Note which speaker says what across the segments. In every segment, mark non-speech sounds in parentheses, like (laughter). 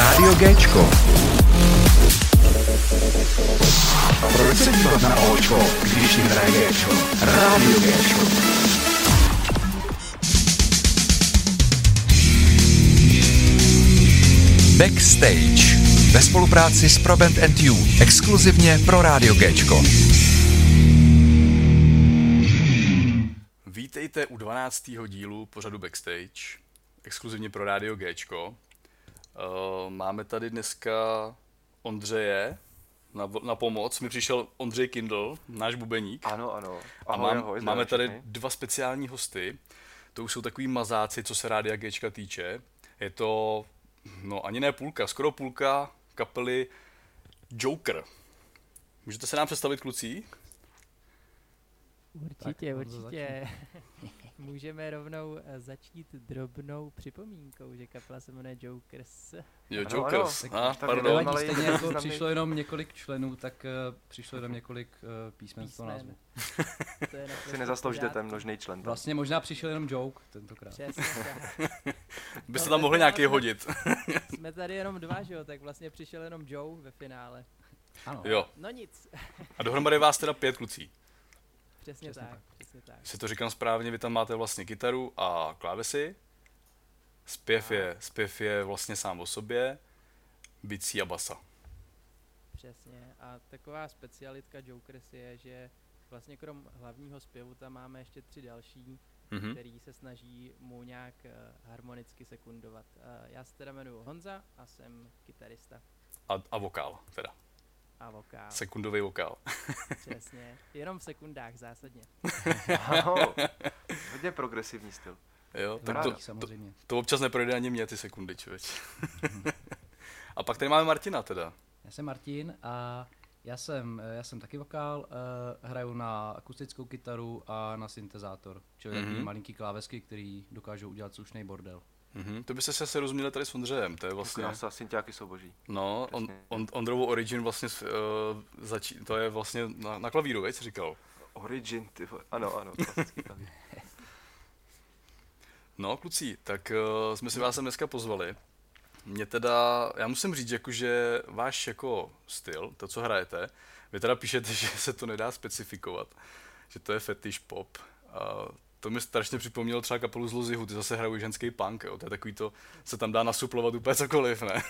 Speaker 1: Rádio Géčko. Proč se dívat na Očko, když jim hraje Géčko? Rádio Géčko. Backstage ve spolupráci s Proband and You exkluzivně pro Rádio Géčko.
Speaker 2: Vítejte u 12. dílu pořadu Backstage, exkluzivně pro Rádio Géčko. Uh, máme tady dneska Ondřeje na, na pomoc. Mi přišel Ondřej Kindl, náš bubeník.
Speaker 3: Ano, ano.
Speaker 2: A
Speaker 3: Ahoj,
Speaker 2: mám,
Speaker 3: ahoj,
Speaker 2: máme tady
Speaker 3: všechny.
Speaker 2: dva speciální hosty. To už jsou takový mazáci, co se Rádia Gčka týče. Je to, no ani ne půlka, skoro půlka kapely Joker. Můžete se nám představit, kluci?
Speaker 4: Určitě,
Speaker 5: Tak,
Speaker 4: určitě. (laughs) Můžeme rovnou eh, začít drobnou připomínkou, že kapela se jmenuje Jokers.
Speaker 2: Jo, Jokers.
Speaker 3: ano.
Speaker 2: A,
Speaker 3: Tak
Speaker 2: pardon.
Speaker 3: malej
Speaker 5: stejně jako přišlo jenom několik členů, tak uh, přišlo jenom několik uh, písmen z toho názvu. (laughs)
Speaker 4: To je
Speaker 3: Si nezasloužíte ten množný člen. tam.
Speaker 5: Vlastně možná přišel jenom joke tentokrát.
Speaker 4: Přesně tak. (laughs)
Speaker 2: Byste
Speaker 4: No,
Speaker 2: tam mohli nějaký hodit. (laughs)
Speaker 4: Jsme tady jenom dva, že jo, tak vlastně přišel jenom Joe ve finále.
Speaker 5: Ano.
Speaker 2: Jo.
Speaker 4: No nic,
Speaker 2: A dohromady vás teda pět klucí.
Speaker 4: Přesně,
Speaker 5: Přesně
Speaker 4: tak,
Speaker 5: tak.
Speaker 4: přesně tak.
Speaker 2: Jestli to říkám správně, vy tam máte vlastně kytaru a klávesy. Zpěv je, zpěv je vlastně sám o sobě, bicí a basa.
Speaker 4: Přesně. A taková specialitka Jokers je, že vlastně krom hlavního zpěvu tam máme ještě tři další,
Speaker 2: Mhm.
Speaker 4: který se snaží mu nějak eh, harmonicky sekundovat. Eh, já se teda jmenuji Honza a jsem kytarista
Speaker 2: A, a vokál teda.
Speaker 4: A vokál.
Speaker 2: Sekundový vokál. (laughs)
Speaker 4: Přesně. Jenom v sekundách zásadně.
Speaker 3: Aho, (laughs) hodně progresivní styl.
Speaker 2: Jo, tak to,
Speaker 5: Dobrý, samozřejmě.
Speaker 2: to občas neprojde ani mě ty sekundy, člověč. (laughs) a pak tady máme Martina teda.
Speaker 5: Já jsem Martin a já jsem, já jsem taky vokál, uh, hraju na akustickou kytaru a na syntezátor, čili mm-hmm.
Speaker 2: Mhm.
Speaker 5: malinký klávesky, který dokážou udělat slušný bordel.
Speaker 2: Mhm. To byste se asi rozuměli tady s Ondřejem, to je vlastně,
Speaker 3: Krása, synťáky jsou boží.
Speaker 2: no, on, on, Ondrovo Origin vlastně, uh, začí, to je vlastně na, na klavíru, veď, jsi říkal.
Speaker 3: Origin, ty. Ano, ano, klasický klavír.
Speaker 2: No, kluci, tak uh, jsme si vás sem dneska pozvali. Mě teda, já musím říct, jako, že váš jako styl, to, co hrajete, vy teda píšete, (laughs) že se to nedá specifikovat, že to je fetish pop. A to mi strašně připomnělo třeba kapelu z Luzihu, ty zase hrají ženský punk, jo. to je takový to, se tam dá nasuplovat úplně cokoliv, ne?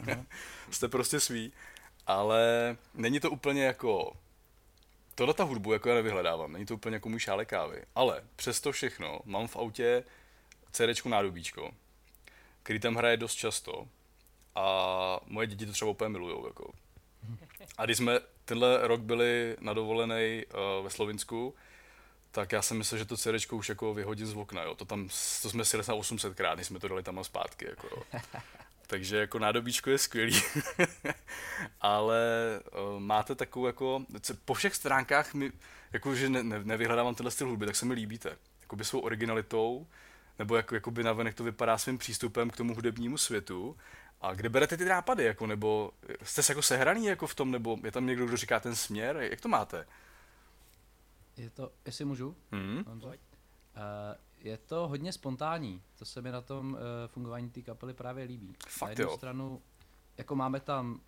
Speaker 2: (laughs) Jste prostě svý, ale není to úplně jako, tohle ta hudbu jako já nevyhledávám, není to úplně jako můj šálek kávy, ale přesto všechno mám v autě CDčku nádobíčko, který tam hraje dost často a moje děti to třeba úplně milujou. Jako. A když jsme tenhle rok byli na dovolenej uh, ve Slovinsku, tak já jsem myslel, že to CDčko už jako vyhodím z okna, jo. To, tam, to jsme si na 800 krát, než jsme to dali tam a zpátky, jako jo. (laughs) Takže jako nádobíčko je skvělý. (laughs) Ale uh, máte takovou jako, po všech stránkách mi, jako že ne, ne, nevyhledávám tenhle styl hudby, tak se mi líbíte. Jakoby svou originalitou, nebo jako, jakoby navenek to vypadá svým přístupem k tomu hudebnímu světu. A kde berete ty nápady, jako, nebo jste se jako sehraný jako v tom, nebo je tam někdo, kdo říká ten směr, jak to máte?
Speaker 5: Je to, jestli můžu?
Speaker 2: Hmm?
Speaker 5: Uh, je to hodně spontánní, to se mi na tom uh, fungování té kapely právě líbí.
Speaker 2: Fakt
Speaker 5: na jednu
Speaker 2: jo.
Speaker 5: stranu, jako máme tam, uh,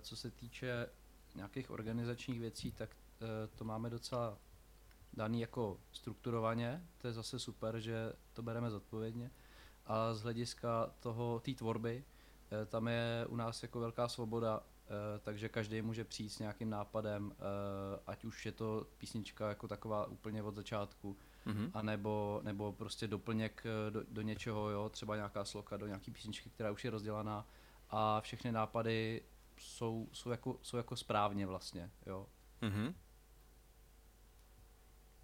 Speaker 5: co se týče nějakých organizačních věcí, tak uh, to máme docela daný jako strukturovaně, to je zase super, že to bereme zodpovědně. A z hlediska toho, té tvorby, tam je u nás jako velká svoboda, takže každý může přijít s nějakým nápadem, eh, ať už je to písnička jako taková úplně od začátku,
Speaker 2: Mhm.
Speaker 5: a nebo, nebo prostě doplněk eh, do, do něčeho, jo, třeba nějaká sloka do nějaký písničky, která už je rozdělaná a všechny nápady jsou, jsou, jako, jsou jako správně vlastně, jo.
Speaker 2: Mhm.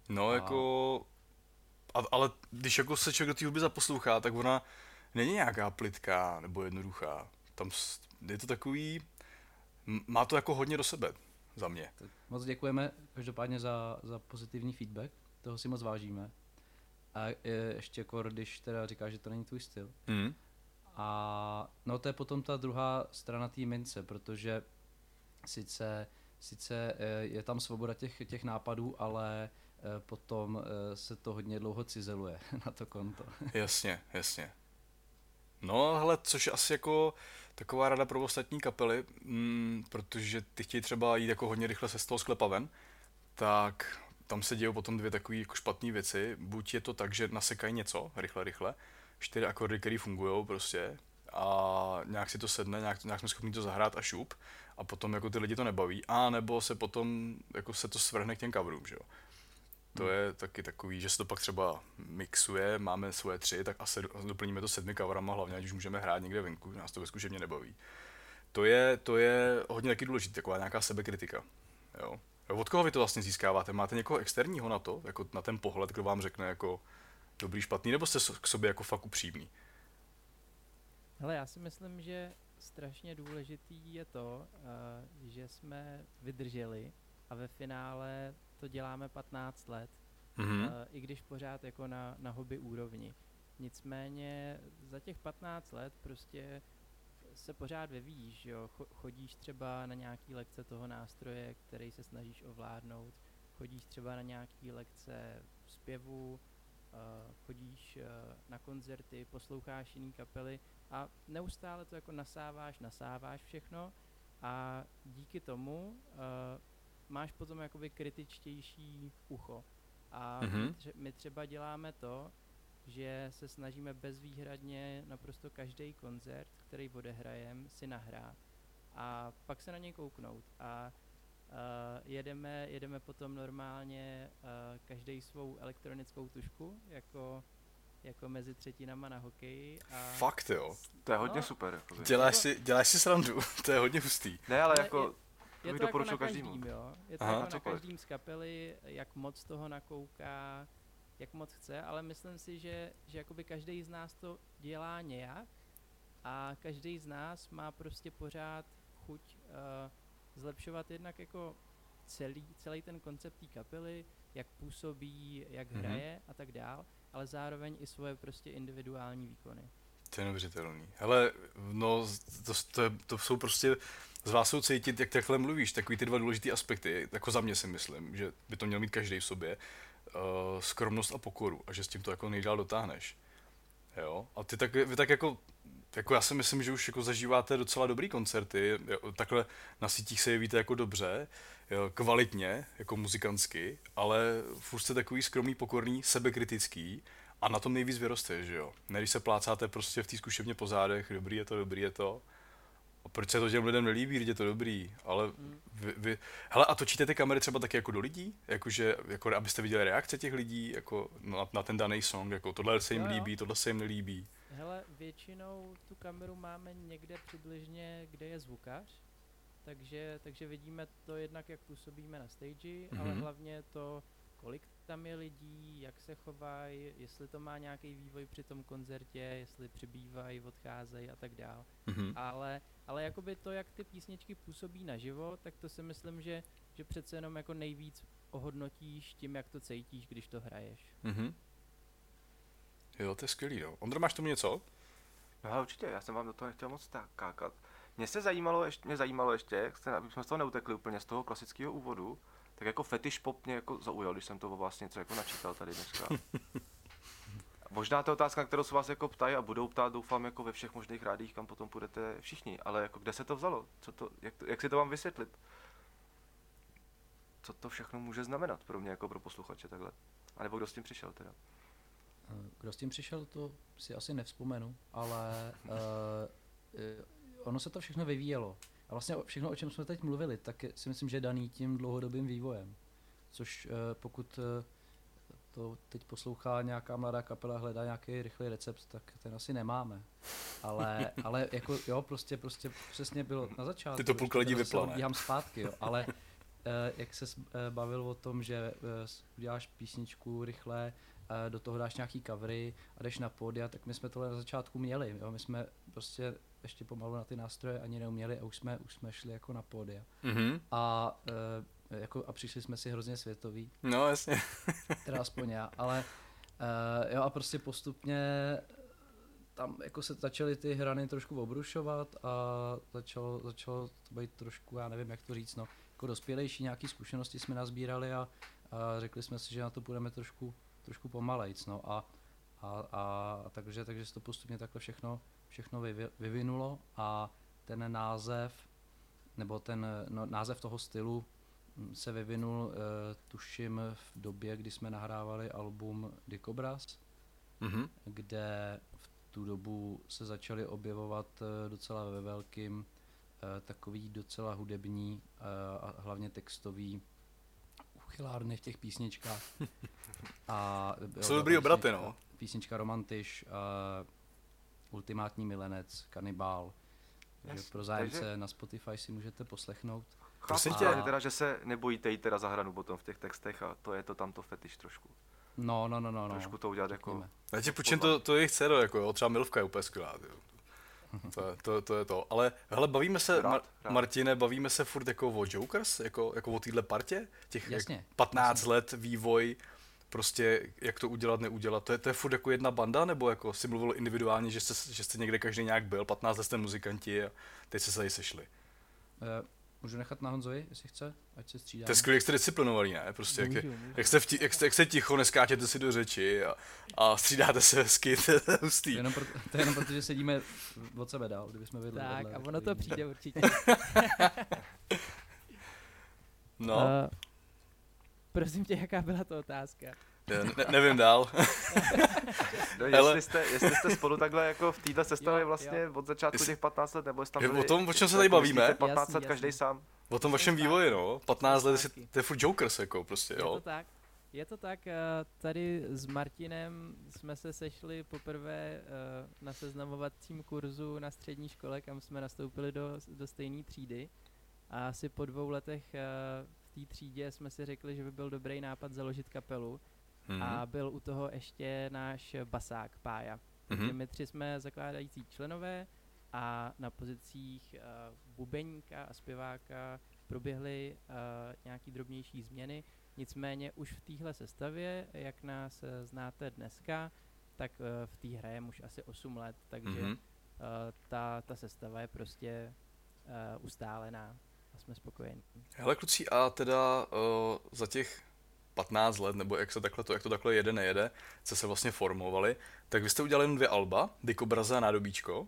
Speaker 2: No,
Speaker 5: A-
Speaker 2: jako... A, ale když jako se člověk do té hudby zaposlouchá, tak ona není nějaká plitká nebo jednoduchá. Tam je to takový... Má to jako hodně do sebe, za mě.
Speaker 5: Tak moc děkujeme každopádně za, za pozitivní feedback, toho si moc vážíme. A e, ještě jako, když teda říkáš, že to není tvůj styl.
Speaker 2: Mhm.
Speaker 5: A no to je potom ta druhá strana té mince, protože sice, sice eh, je tam svoboda těch, těch nápadů, ale eh, potom eh, se to hodně dlouho cizeluje (laughs) na to konto.
Speaker 2: Jasně, jasně. No, hele, což asi jako, Taková rada pro ostatní kapely, mm, protože ty chtějí třeba jít jako hodně rychle se z toho sklepa ven, tak tam se dějí potom dvě takové jako špatné věci. Buď je to tak, že nasekají něco rychle, rychle, čtyři akordy, které fungují prostě a nějak si to sedne, nějak, nějak jsme schopni to zahrát a šup a potom jako ty lidi to nebaví, a nebo se potom jako se to svrhne k těm coverům, že jo. To je taky takový, že se to pak třeba mixuje, máme svoje tři, tak asi doplníme to sedmi coverama, hlavně už můžeme hrát někde venku, nás to ve zkušebně nebaví. To je, to je hodně taky důležité, taková nějaká sebekritika. Jo. Od koho vy to vlastně získáváte? Máte někoho externího na to, jako na ten pohled, kdo vám řekne jako dobrý, špatný, nebo jste k sobě jako fakt upřímný?
Speaker 4: Hele, já si myslím, že strašně důležitý je to, uh, že jsme vydrželi a ve finále to děláme 15 let,
Speaker 2: Mhm.
Speaker 4: uh, i když pořád jako na, na hobby úrovni. Nicméně za těch 15 let prostě se pořád vyvíjíš, jo? Cho- chodíš třeba na nějaký lekce toho nástroje, který se snažíš ovládnout, chodíš třeba na nějaký lekce zpěvu, uh, chodíš uh, na koncerty, posloucháš jiný kapely a neustále to jako nasáváš, nasáváš všechno a díky tomu uh, máš potom jakoby kritičtější ucho. A my,
Speaker 2: Mhm.
Speaker 4: tře- my třeba děláme to, že se snažíme bezvýhradně naprosto každý koncert, který odehrajem, si nahrát a pak se na něj kouknout. A uh, jedeme, jedeme potom normálně uh, každý svou elektronickou tušku, jako, jako mezi třetinama na hokeji. A
Speaker 2: Fakt jo.
Speaker 3: To je hodně
Speaker 4: No.
Speaker 3: super. Jakoby.
Speaker 2: Děláš si, děláš si srandu, (laughs) to je hodně hustý.
Speaker 3: Ne, ale
Speaker 4: Ale
Speaker 3: jako,
Speaker 4: je-
Speaker 3: to
Speaker 4: je
Speaker 3: bych
Speaker 4: to jako
Speaker 3: doporučil
Speaker 4: na
Speaker 3: každému.
Speaker 4: každým, jo. Je to
Speaker 2: Aha.
Speaker 4: jako na
Speaker 3: Cokoliv.
Speaker 4: každým z kapely, jak moc toho nakouká, jak moc chce, ale myslím si, že, že jakoby každý z nás to dělá nějak a každý z nás má prostě pořád chuť uh, zlepšovat jednak jako celý, celý ten koncept té kapely, jak působí, jak
Speaker 2: Mhm.
Speaker 4: hraje a tak dál, ale zároveň i svoje prostě individuální výkony.
Speaker 2: To je neuvěřitelný. Hele, no, to, to, je, to jsou prostě, z vás jsou cítit, jak takhle mluvíš, takový ty dva důležité aspekty, jako za mě si myslím, že by to měl mít každý v sobě, uh, skromnost a pokoru a že s tím to jako nejdál dotáhneš. Jo? A ty tak, vy tak jako, jako já si myslím, že už jako zažíváte docela dobrý koncerty, jo, takhle na sítích se jevíte jako dobře, jo, kvalitně, jako muzikantsky, ale furt jste takový skromný, pokorný, sebekritický a na tom nejvíc vyroste, že jo. Ne, když se plácáte prostě v té zkušebně po zádech, dobrý je to, dobrý je to. A proč se to těm lidem nelíbí, když je to dobrý, ale
Speaker 4: Mm.
Speaker 2: vy, vy, hele, a točíte ty kamery třeba taky jako do lidí? Jakože, jako abyste viděli reakce těch lidí, jako na, na ten daný song, jako tohle se jim
Speaker 4: Jo,
Speaker 2: líbí, tohle se jim nelíbí.
Speaker 4: Hele, většinou tu kameru máme někde přibližně, kde je zvukař, takže, takže vidíme to jednak, jak působíme na stage, ale
Speaker 2: Mhm.
Speaker 4: hlavně to, kolik tam je lidí, jak se chovají, jestli to má nějaký vývoj při tom koncertě, jestli přibývají, odcházejí a tak dál.
Speaker 2: Mhm.
Speaker 4: Ale, ale jakoby to, jak ty písničky působí naživo, tak to si myslím, že, že přece jenom jako nejvíc ohodnotíš tím, jak to cítíš, když to hraješ.
Speaker 2: Mhm. Jo, to je skvělý, jo. Ondro, máš tomu něco?
Speaker 3: No ale určitě, já jsem vám do toho nechtěl moc tak kákat. Mě se zajímalo ještě, mě zajímalo ještě, jak jste, aby jsme z toho neutekli úplně z toho klasického úvodu, tak jako fetish pop mě jako zaujal, když jsem to o vás něco jako načítal tady dneska. (laughs) Možná to je otázka, na kterou se vás jako ptají a budou ptát, doufám, jako ve všech možných rádích, kam potom půjdete všichni, ale jako kde se to vzalo? Co to, jak, to, jak si to vám vysvětlit? Co to všechno může znamenat pro mě jako pro posluchače takhle? A nebo kdo s tím přišel teda?
Speaker 5: Eh, Kdo s tím přišel, to si asi nevzpomenu, ale uh, ono se to všechno vyvíjelo. A vlastně všechno, o čem jsme teď mluvili, tak si myslím, že je daný tím dlouhodobým vývojem. Což uh, pokud uh, to teď poslouchá nějaká mladá kapela, hledá nějaký rychlý recept, tak ten asi nemáme. Ale, (laughs) ale jako jo, prostě, prostě přesně bylo na začátku.
Speaker 2: Ty to půlka lidí
Speaker 5: zase
Speaker 2: vypla, ne?
Speaker 5: odbíhám zpátky, jo, ale eh, jak se bavil o tom, že eh, uděláš písničku rychle, eh, do toho dáš nějaký covery a jdeš na pódia, tak my jsme tohle na začátku měli. Jo? My jsme prostě ještě pomalu na ty nástroje ani neuměli a už jsme, už jsme šli jako na pódia.
Speaker 2: Mhm.
Speaker 5: A, eh, jako, a přišli jsme si hrozně světoví,
Speaker 2: No, jasně. (laughs)
Speaker 5: teda aspoň já, ale uh, jo a prostě postupně tam jako se začaly ty hrany trošku obrušovat a začalo, začalo to být trošku, já nevím jak to říct, no, jako dospělejší nějaký zkušenosti jsme nazbírali a, a řekli jsme si, že na to půjdeme trošku, trošku pomalejc, no a, a, a, a takže, takže se to postupně takhle všechno, všechno vyvi, vyvinulo a ten název, nebo ten no, název toho stylu hm, se vyvinul, uh, tuším, v době, kdy jsme nahrávali album Dikobraz,
Speaker 2: Mhm.
Speaker 5: kde v tu dobu se začaly objevovat eh, docela ve velkým eh, takový docela hudební a hlavně textový uchylárny v těch písničkách. (laughs) A
Speaker 2: Jsou dobrý obraty, no.
Speaker 5: Písnička Romantiš, uh, Ultimátní milenec, Kanibál. Takže
Speaker 3: Jasně,
Speaker 5: pro zájemce
Speaker 3: takže-
Speaker 5: na Spotify si můžete poslechnout.
Speaker 2: Prosím
Speaker 3: Chápu,
Speaker 2: tě-
Speaker 3: ale teda, že se nebojíte jít teda za hranu potom v těch textech a to je to tamto fetiš trošku.
Speaker 5: No, no, no, no. no.
Speaker 3: Trošku to udělat jako...
Speaker 2: Já ti půjčím to, to jejich dcero, jako jo, třeba Milvka je úplně skvělá, jo. To, je- to, to, je to. Ale hele, bavíme se,
Speaker 3: Rád,
Speaker 2: Mar-
Speaker 3: rád.
Speaker 2: Martine, bavíme se furt jako o Jokers, jako, jako o téhle partě? Těch
Speaker 5: Jasně,
Speaker 2: jak 15 let vývoj, prostě jak to udělat, neudělat. To je, to je furt jako jedna banda, nebo jako si mluvil individuálně, že jste, že jste někde každý nějak byl, 15 let jste muzikanti a teď se tady sešli.
Speaker 5: Eh, můžu nechat na Honzovi, jestli chce, ať se střídá.
Speaker 2: To je skvělé, jak jste disciplinovaný, ne? Prostě jak, je,
Speaker 4: Můžu, můžu.
Speaker 2: jak, jste vti, jak, jste, jak jste ticho, neskáčete si do řeči a, a střídáte se hezky, (laughs) to je
Speaker 5: To je
Speaker 2: hustý.
Speaker 5: jenom, proto, to je jenom proto, že sedíme od sebe dál, kdybychom vedli
Speaker 4: Tak,
Speaker 5: vedle,
Speaker 4: a ono to přijde určitě. (laughs) (laughs)
Speaker 2: No,
Speaker 4: Uh, prosím tě, jaká byla to otázka?
Speaker 2: ne, nevím dál. (laughs)
Speaker 3: No, jestli, jste, jestli jste spolu takhle jako v téhle sestavě
Speaker 4: Jo,
Speaker 3: vlastně od začátku
Speaker 2: Jestli-
Speaker 3: těch 15 let, nebo jestli tam
Speaker 2: Je
Speaker 3: byli,
Speaker 2: o tom, o čem se
Speaker 3: jako
Speaker 2: tady bavíme?
Speaker 3: myslíte 15
Speaker 4: Jasný,
Speaker 3: let každý sám.
Speaker 2: O tom vašem vývoji, no. 15 let,
Speaker 4: Zpátky.
Speaker 2: si- to je furt Jokers, jako prostě,
Speaker 4: Je to
Speaker 2: jo.
Speaker 4: tak. Je to tak, eh, tady s Martinem jsme se sešli poprvé eh, na seznamovacím kurzu na střední škole, kam jsme nastoupili do, do stejné třídy. A asi po dvou letech eh, té třídě jsme si řekli, že by byl dobrý nápad založit kapelu.
Speaker 2: Mhm.
Speaker 4: A byl u toho ještě náš basák Pája. Takže
Speaker 2: Mhm.
Speaker 4: my tři jsme zakládající členové a na pozicích uh, bubeníka a zpěváka proběhly uh, nějaký drobnější změny. Nicméně už v téhle sestavě, jak nás eh, znáte dneska, tak uh, v té hrajem už asi 8 let, takže
Speaker 2: Mhm.
Speaker 4: uh, ta, ta sestava je prostě uh, ustálená a jsme spokojení.
Speaker 2: Hele kluci, a teda uh, za těch 15 let, nebo jak, se takhle to, jak to takhle jede, nejede, co se vlastně formovali, tak vy jste udělali jen dvě alba, Dikobraze a Nádobíčko.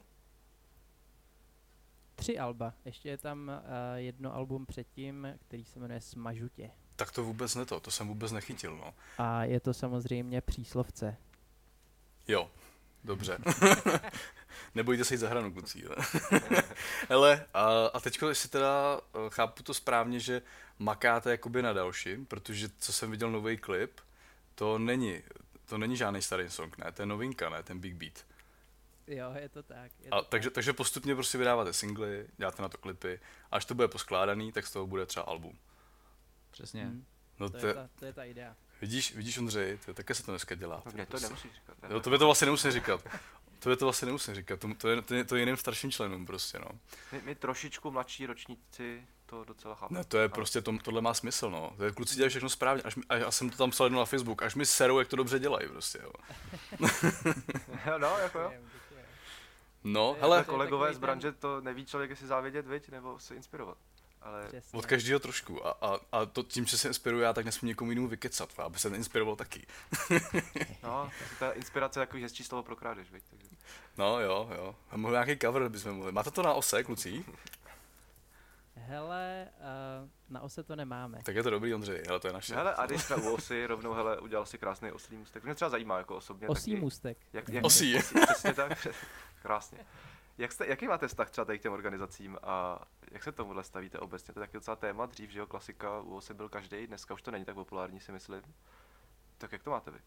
Speaker 4: Tři alba, ještě je tam uh, jedno album předtím, který se jmenuje Smažutě.
Speaker 2: Tak to vůbec ne to, to jsem vůbec nechytil, no.
Speaker 4: A je to samozřejmě příslovce.
Speaker 2: Jo, dobře. (laughs) Nebojte se jít za hranu, kluci. (laughs) Hele, a, a teďko, jestli teda eh, chápu to správně, že makáte jakoby na dalším, protože co jsem viděl nový klip, to není, to není žádný starý song, ne, to je novinka, ne, ten Big Beat.
Speaker 4: Jo, je to tak. Je
Speaker 2: A,
Speaker 4: to
Speaker 2: takže, takže postupně prostě vydáváte singly, děláte na to klipy, až to bude poskládaný, tak z toho bude třeba album.
Speaker 5: Přesně.
Speaker 4: Hm,
Speaker 2: No
Speaker 4: to,
Speaker 2: to,
Speaker 4: je ta, to je ta idea.
Speaker 2: vidíš, vidíš Ondřej, to, také se to dneska dělá.
Speaker 3: No, Mě to
Speaker 2: prostě.
Speaker 3: nemusíš říkat. ne?
Speaker 2: Jo, to by to vlastně nemusím říkat. To by to vlastně nemusím říkat, to, to, je, to, je, to je jiným starším členům prostě, no.
Speaker 3: My, my trošičku mladší ročníci to docela chápeme.
Speaker 2: Ne, to je
Speaker 3: Ano.
Speaker 2: prostě, to, tohle má smysl, no. To je, kluci dělají všechno správně, až, mi- a já jsem to tam psal jednou na Facebook, až mi serou, jak to dobře dělají, prostě, jo. (laughs)
Speaker 3: no, jako jo.
Speaker 2: No,
Speaker 4: je-
Speaker 2: hele,
Speaker 4: je
Speaker 3: kolegové z branže to neví člověk, jestli závědět, viď, nebo se inspirovat. Ale
Speaker 4: Přesně.
Speaker 2: od každého trošku. A, a, a to tím, že se inspiruju já, tak nesmím někomu jinému vykecat, aby se inspiroval taky. (laughs) (laughs)
Speaker 3: no, ta inspirace je takový hezčí slovo pro krádež, viď, takže.
Speaker 2: No, jo, jo. A mohli nějaký cover bychom mohli. Máte to na ose, kluci?
Speaker 4: Hele, uh, na ose to nemáme.
Speaker 2: Tak je to dobrý, Ondřej, ale to je naše.
Speaker 3: Hele, a když jsme u osy, rovnou, hele, udělal si krásný oslý můstek. Mě třeba zajímá jako osobně.
Speaker 4: Osí
Speaker 3: taky,
Speaker 4: můstek.
Speaker 3: Jak, jak,
Speaker 2: Osí.
Speaker 3: osí. Přesně tak. (laughs) Krásně. Jak jste, jaký máte vztah třeba tady k těm organizacím a jak se tomuhle stavíte obecně? To je taky docela téma, dřív, že jo, klasika, u osy byl každý, dneska už to není tak populární, si myslím. Tak jak to máte vy?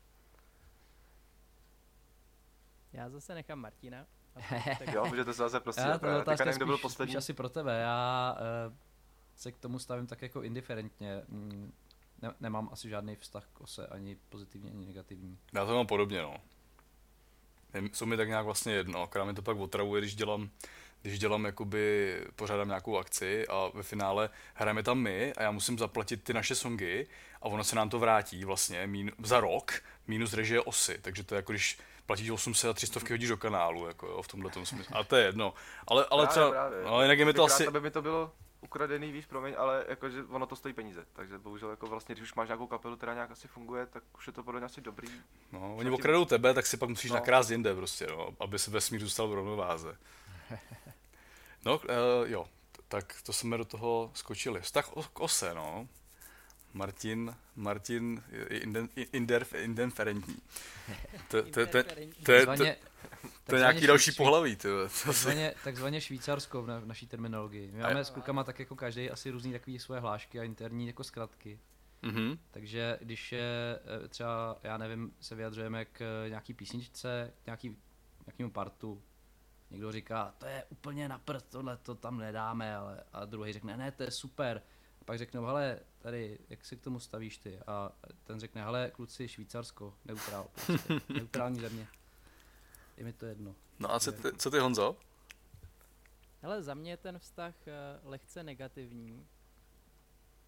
Speaker 4: Já zase nechám Martina. (laughs) Tak
Speaker 3: Jo, můžete se zase prostě,
Speaker 5: Já, to otázka
Speaker 3: teďka nevím, kdo byl
Speaker 5: spíš,
Speaker 3: poslední.
Speaker 5: spíš asi pro tebe. Já uh, se k tomu stavím tak jako indiferentně. Mm, ne, nemám asi žádný vztah k ose, ani pozitivní, ani negativní.
Speaker 2: Já to mám podobně, no. Jsou mi tak nějak vlastně jedno, akorát mi to pak otravuje, když dělám, když dělám jakoby, pořádám nějakou akci a ve finále hrajeme tam my a já musím zaplatit ty naše songy a ono se nám to vrátí vlastně mín, za rok minus režie osy, takže to je jako když platíš 800 a 300 hodíš do kanálu, jako jo, v tomhle tom smyslu. A to je jedno. Ale, ale
Speaker 3: Právě,
Speaker 2: třeba,
Speaker 3: právě.
Speaker 2: no, jinak je mi to asi,
Speaker 3: mi to bylo ukradený, víš, promiň, ale jakože ono to stojí peníze, takže bohužel jako vlastně, když už máš nějakou kapelu, která nějak asi funguje, tak už je to podle mě asi dobrý.
Speaker 2: no, oni okradou tebe, tak si pak musíš
Speaker 3: No.
Speaker 2: nakrást jinde prostě, no, aby se vesmír zůstal v rovnováze. (laughs) No, uh, jo, tak to jsme do toho skočili. Vztah k ose, no. Martin, Martin je inden, inden, indenferentní. To, to, to, to, to, je- to, to je nějaký další pohlaví, ty.
Speaker 5: Takzvaně, takzvaně Švýcarsko v, na, v naší terminologii. My máme s klukama tak jako každý asi různý takový svoje hlášky a interní jako zkratky.
Speaker 2: Mhm.
Speaker 5: Takže když je eh, třeba, já nevím, se vyjadřujeme k eh, nějaký písničce, k nějaký, nějakému partu, někdo říká, to je úplně na prd, tohle to tam nedáme, ale, a druhý řekne, ne, to je super. A pak řeknou, hele, tady, jak se k tomu stavíš ty? A ten řekne, hele, kluci, Švýcarsko, neutrál, prostě, neutrální země. (laughs) Je mi to jedno.
Speaker 2: No a co ty, co ty Honzo?
Speaker 4: Hele, za mě je ten vztah eh, lehce negativní.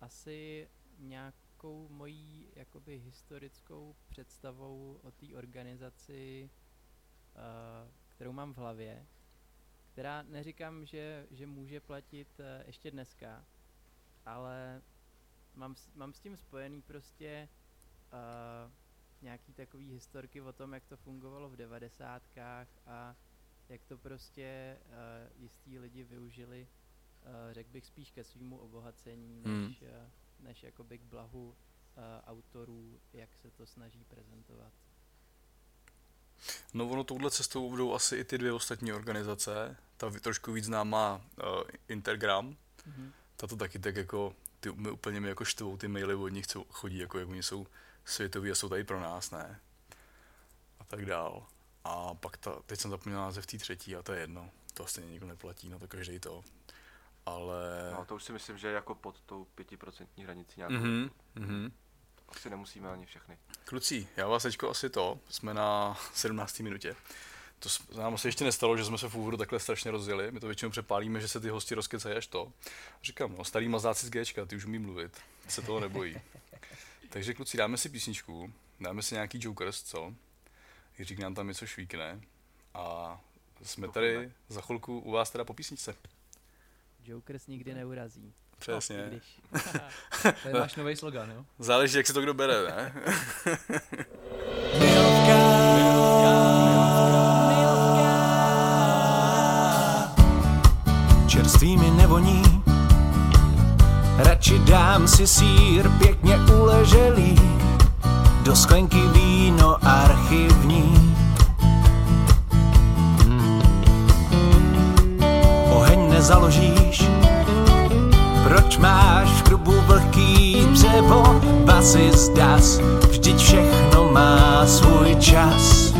Speaker 4: Asi nějakou mojí jakoby historickou představou o té organizaci, eh, kterou mám v hlavě, která neříkám, že, že může platit eh, ještě dneska, ale mám, s- mám s tím spojený prostě uh, nějaký takový historky o tom, jak to fungovalo v devadesátkách a jak to prostě uh, jistý lidi využili, uh, řekl bych spíš ke svýmu obohacení,
Speaker 2: Hmm.
Speaker 4: než, uh, než jakoby k blahu uh, autorů, jak se to snaží prezentovat.
Speaker 2: No ono touhle cestou budou asi i ty dvě ostatní organizace. Ta trošku víc známá uh, Intergram,
Speaker 4: Mhm.
Speaker 2: ta to taky tak jako, ty my úplně mi jako štvou ty maily od nich, co chodí, jako jak oni jsou světoví a jsou tady pro nás, ne? A tak dál. A pak ta, teď jsem zapomněl název té třetí a to je jedno. To stejně nikdo neplatí, no to každý to. Ale...
Speaker 3: No, to už si myslím, že je jako pod tou pětiprocentní hranicí nějakou.
Speaker 2: Mhm, mhm.
Speaker 3: Asi nemusíme ani všechny.
Speaker 2: Kluci, já vás teďko asi to, jsme na (laughs) 17. minutě. To nám se ještě nestalo, že jsme se v úvodu takhle strašně rozjeli. My to většinou přepálíme, že se ty hosti rozkecají až to. Říkám, no, starý mazáci z Gčka, ty už umí mluvit, se toho nebojí. (laughs) Takže kluci, dáme si písničku, dáme si nějaký Jokers, co? Jiřík nám tam něco švíkne. A jsme tady za chvilku u vás teda po písničce.
Speaker 4: Jokers nikdy neurazí.
Speaker 2: Přesně.
Speaker 4: když. (laughs)
Speaker 5: To je náš nový slogan, jo?
Speaker 2: Záleží, jak si to kdo bere, ne?
Speaker 6: čerstvý mi nevoní. Radši dám si sír pěkně uleželý, do sklenky víno archivní. Oheň nezaložíš, proč máš v krubu vlhký dřevo, basy zdas, vždyť všechno má svůj čas.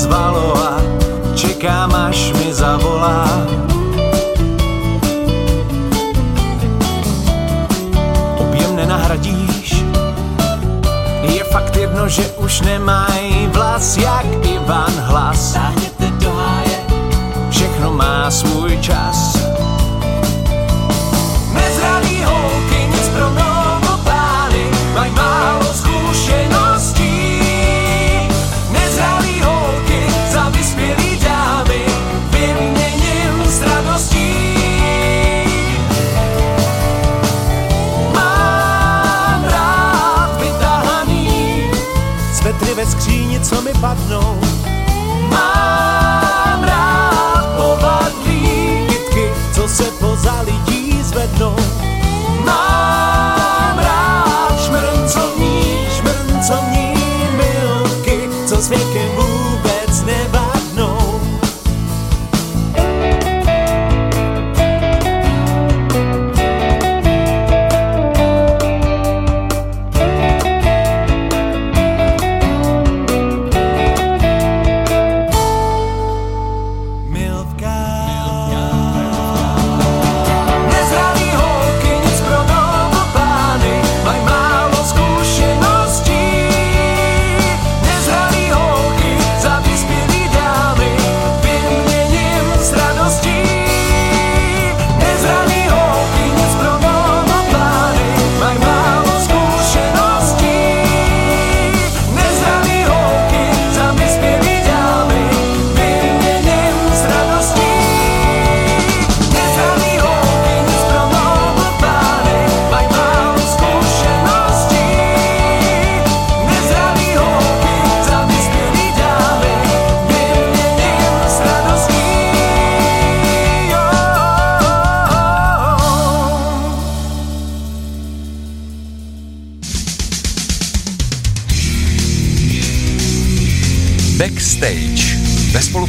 Speaker 6: Blanka z Valova, čekám až mi zavolá. objem nenahradíš. Je fakt jedno, že už nemají vlas jak Ivan hlas. Táhněte do háje, všechno má svůj čas. Skříni, co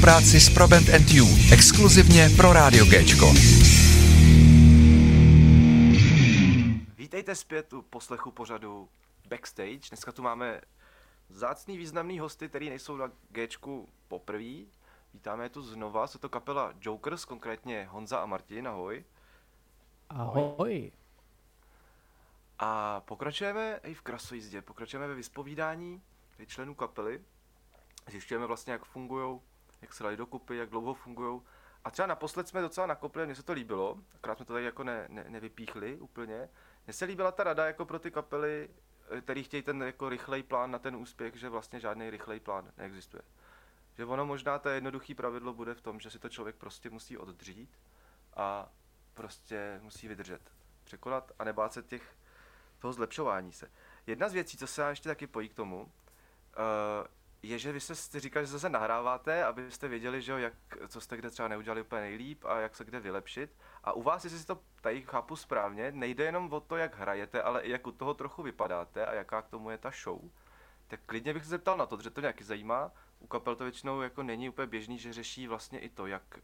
Speaker 1: spolupráci s Proband and You, exkluzivně pro Rádio Géčko.
Speaker 3: Vítejte zpět u poslechu pořadu Backstage. Dneska tu máme zácný významný hosty, který nejsou na Gčku poprvé. Vítáme je tu znova, jsou to kapela Jokers, konkrétně Honza a Martin, ahoj.
Speaker 4: Ahoj.
Speaker 3: A pokračujeme i v krasojízdě, pokračujeme ve vyspovídání členů kapely. Zjišťujeme vlastně, jak fungují, jak se dají dokupy, jak dlouho fungují. A třeba naposled jsme docela nakopli, mně se to líbilo, akorát jsme to tady jako ne, ne, nevypíchli úplně. Mně se líbila ta rada jako pro ty kapely, který chtějí ten jako rychlej plán na ten úspěch, že vlastně žádný rychlej plán neexistuje. Že ono možná to jednoduché pravidlo bude v tom, že si to člověk prostě musí oddřít a prostě musí vydržet, překonat a nebát se těch toho zlepšování se. Jedna z věcí, co se ještě taky pojí k tomu, uh, je, že vy jste říkali, že zase nahráváte, abyste věděli, že jo, jak, co jste kde třeba neudělali úplně nejlíp a jak se kde vylepšit. A u vás, jestli si to tady chápu správně, nejde jenom o to, jak hrajete, ale i jak u toho trochu vypadáte a jaká k tomu je ta show. Tak klidně bych se zeptal na to, že to nějaký zajímá. U kapel to většinou jako není úplně běžný, že řeší vlastně i to, jak,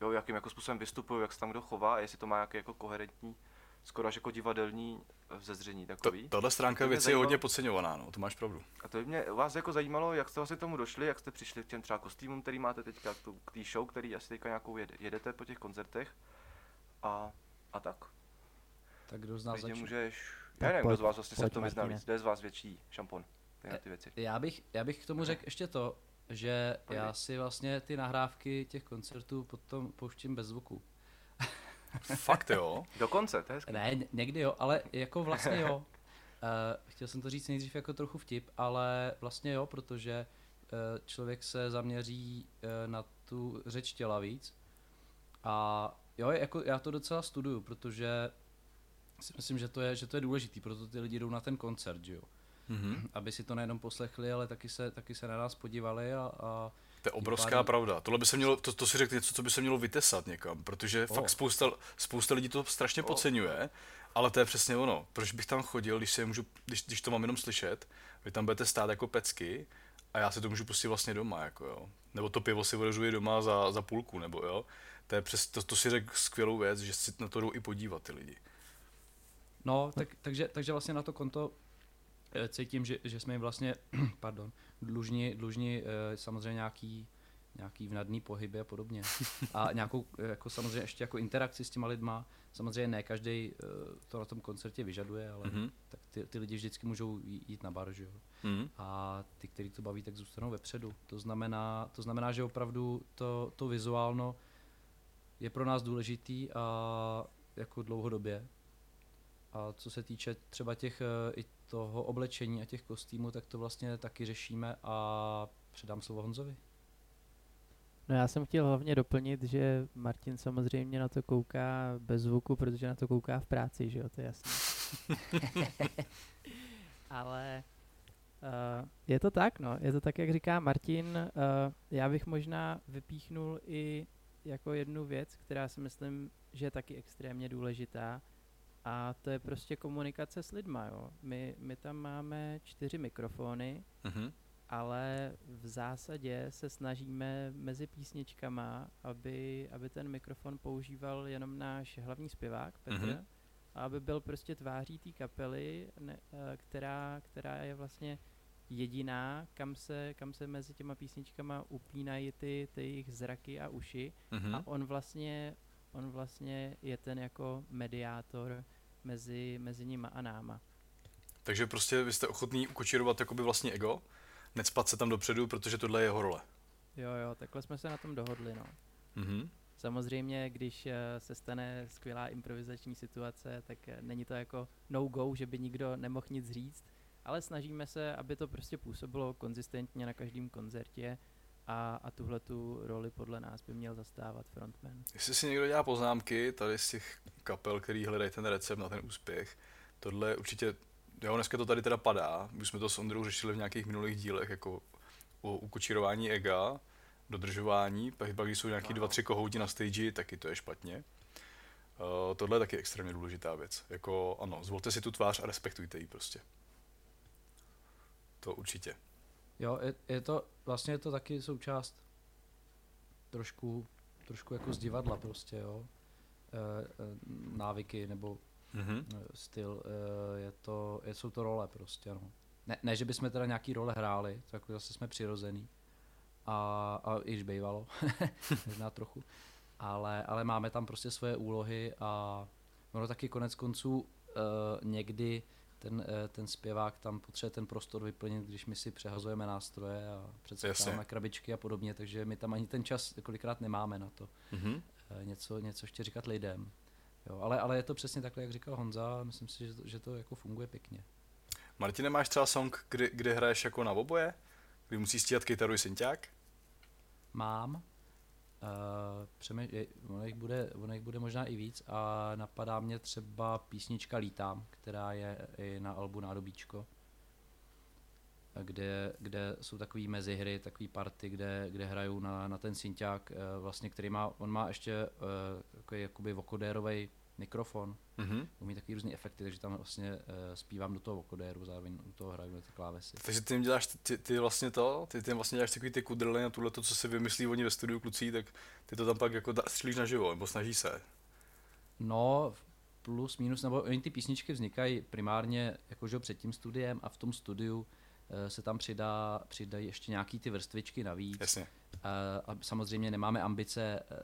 Speaker 3: jo, jakým jako způsobem vystupují, jak se tam kdo chová a jestli to má nějaký jako koherentní, skoro až jako divadelní vzezření takový.
Speaker 2: To, tahle stránka věci je hodně podceňovaná, no, to máš pravdu.
Speaker 3: A to by mě vás jako zajímalo, jak jste vlastně tomu došli, jak jste přišli k těm třeba kostýmům, který máte teďka, k té show, který asi teďka nějakou jedete po těch koncertech a, a tak.
Speaker 5: Tak kdo z nás začne?
Speaker 3: můžeš, já nevím, kdo z vás vlastně se to vyzná víc, kdo je z vás větší šampon, tyhle ty věci.
Speaker 5: Já bych, já bych k tomu řekl ještě to, že já si vlastně ty nahrávky těch koncertů potom pouštím bez zvuku.
Speaker 2: Fakt jo?
Speaker 3: Dokonce, to je hezky.
Speaker 5: Ne, někdy jo, ale jako vlastně jo. Uh, chtěl jsem to říct nejdřív jako trochu vtip, ale vlastně jo, protože uh, člověk se zaměří uh, na tu řeč těla víc. A jo, jako já to docela studuju, protože si myslím, že to je, že to je důležitý, proto ty lidi jdou na ten koncert, že jo. Mm-hmm. Aby si to nejenom poslechli, ale taky se, taky se na nás podívali a, a
Speaker 2: to je obrovská pádem... pravda. Tohle by se mělo, to, to si řekl něco, co by se mělo vytesat někam, protože oh. fakt spousta, spousta lidí to strašně oh. podceňuje, ale to je přesně ono. Proč bych tam chodil, když, se můžu, když, když to mám jenom slyšet, vy tam budete stát jako pecky a já si to můžu pustit vlastně doma, jako jo. Nebo to pivo si odežuji doma za, za půlku, nebo jo. To, je přes, to, to si řekl skvělou věc, že si na to jdou i podívat ty lidi.
Speaker 5: No, tak, takže, takže vlastně na to konto eh, cítím, že, že jsme jim vlastně, (clears throat) pardon, dlužní, dlužní eh, samozřejmě nějaký, nějaký vnadný pohyby a podobně. A nějakou, eh, jako samozřejmě ještě jako interakci s těma lidma. Samozřejmě ne každý eh, to na tom koncertě vyžaduje, ale mm-hmm. tak ty, ty lidi vždycky můžou jít na bar, že jo. Mm-hmm. A ty, kteří to baví, tak zůstanou vepředu. To znamená, to znamená že opravdu to, to vizuálno je pro nás důležitý a jako dlouhodobě. A co se týče třeba těch i toho oblečení a těch kostýmů, tak to vlastně taky řešíme a předám slovo Honzovi.
Speaker 4: No já jsem chtěl hlavně doplnit, že Martin samozřejmě na to kouká bez zvuku, protože na to kouká v práci, že jo, to je jasné. (laughs) Ale uh, je to tak, no, je to tak, jak říká Martin. Uh, já bych možná vypíchnul i jako jednu věc, která si myslím, že je taky extrémně důležitá, a to je prostě komunikace s lidma, jo. My, my tam máme čtyři mikrofony, mm-hmm. ale v zásadě se snažíme mezi písničkama, aby, aby ten mikrofon používal jenom náš hlavní zpěvák, Petr, mm-hmm. a aby byl prostě tváří té kapely, ne, eh, která, která je vlastně jediná, kam se, kam se mezi těma písničkama upínají ty, ty jejich zraky a uši mm-hmm. a on vlastně on vlastně je ten jako mediátor mezi, mezi nima a náma.
Speaker 2: Takže prostě vy jste ochotný ukočírovat jakoby vlastně ego, necpat se tam dopředu, protože tohle je jeho role.
Speaker 4: Jo, jo, takhle jsme se na tom dohodli, no. Mm-hmm. Samozřejmě, když eh, se stane skvělá improvizační situace, tak eh, není to jako no go, že by nikdo nemohl nic říct, ale snažíme se, aby to prostě působilo konzistentně na každém koncertě a, a tuhle tu roli podle nás by měl zastávat frontman.
Speaker 2: Jestli si někdo dělá poznámky tady z těch kapel, který hledají ten recept na ten úspěch, tohle určitě, jo, dneska to tady teda padá, už jsme to s Ondrou řešili v nějakých minulých dílech, jako o ukočírování ega, dodržování, pak, pak když jsou nějaký dva, tři kohouti na stage, taky to je špatně. Uh, tohle je taky extrémně důležitá věc. Jako ano, zvolte si tu tvář a respektujte ji prostě. To určitě.
Speaker 5: Jo, je, je to, vlastně je to taky součást trošku, trošku jako z divadla prostě, jo. E, e, návyky nebo
Speaker 2: Mhm.
Speaker 5: e, styl, e, je to, je, jsou to role prostě, no. Ne, ne, že bychom teda nějaký role hráli, to jako zase jsme přirozený. A, a i když bývalo, (laughs) možná trochu. Ale, ale máme tam prostě svoje úlohy a ono taky konec konců uh, někdy ten, uh, ten zpěvák tam potřebuje ten prostor vyplnit, když my si přehazujeme nástroje a
Speaker 2: Jasně.
Speaker 5: krabičky a podobně, takže my tam ani ten čas kolikrát nemáme na to
Speaker 2: Mhm.
Speaker 5: eh, něco, něco ještě říkat lidem. Jo, ale, ale je to přesně takhle, jak říkal Honza, a myslím si, že to, že to jako funguje pěkně.
Speaker 2: Martine, máš třeba song, kdy, kdy hraješ jako na oboje? Kdy musíš stíhat kytaru i synťák?
Speaker 5: Mám, přemýš, je, ono, jich bude, ono jich bude možná i víc a napadá mě třeba písnička Lítám, která je i na albu Nádobíčko, kde, kde jsou takové mezihry, takové party, kde, kde hrajou na, na ten synťák, eh, vlastně, který má, on má ještě uh, takový jakoby vokodérový mikrofon,
Speaker 2: Mhm.
Speaker 5: umí takový různý efekty, takže tam vlastně uh, zpívám do toho vokodéru, zároveň u toho hraju na ty klávesy.
Speaker 2: Takže ty jim děláš, ty, ty vlastně to, ty, ty vlastně děláš takový ty kudrly na tohle, to, co si vymyslí oni ve studiu kluci, tak ty to tam pak jako střílíš naživo, nebo snaží se.
Speaker 5: No, plus, minus, nebo oni ty písničky vznikají primárně jakože před tím studiem a v tom studiu se tam přidá, přidají ještě nějaký ty vrstvičky navíc.
Speaker 2: Jasně.
Speaker 5: Eh, A samozřejmě nemáme ambice eh,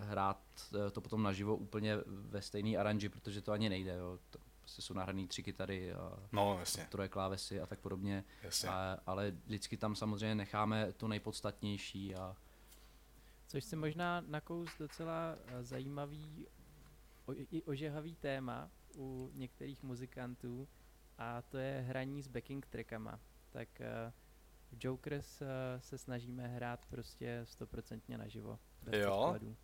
Speaker 5: hrát eh, to potom naživo úplně ve stejný aranži, protože to ani nejde. Jo. To prostě jsou nahraný tři kytary a
Speaker 2: No, jasně,
Speaker 5: troje klávesy a tak podobně.
Speaker 2: jasně.
Speaker 5: A, ale vždycky tam samozřejmě necháme to nejpodstatnější a
Speaker 4: Což si možná nakous docela eh, zajímavý o, i ožehavý téma u některých muzikantů a to je hraní s backing trackama. Tak eh, v Jokers eh, se snažíme hrát prostě stoprocentně naživo. Bez
Speaker 2: Jo?
Speaker 4: podkladů.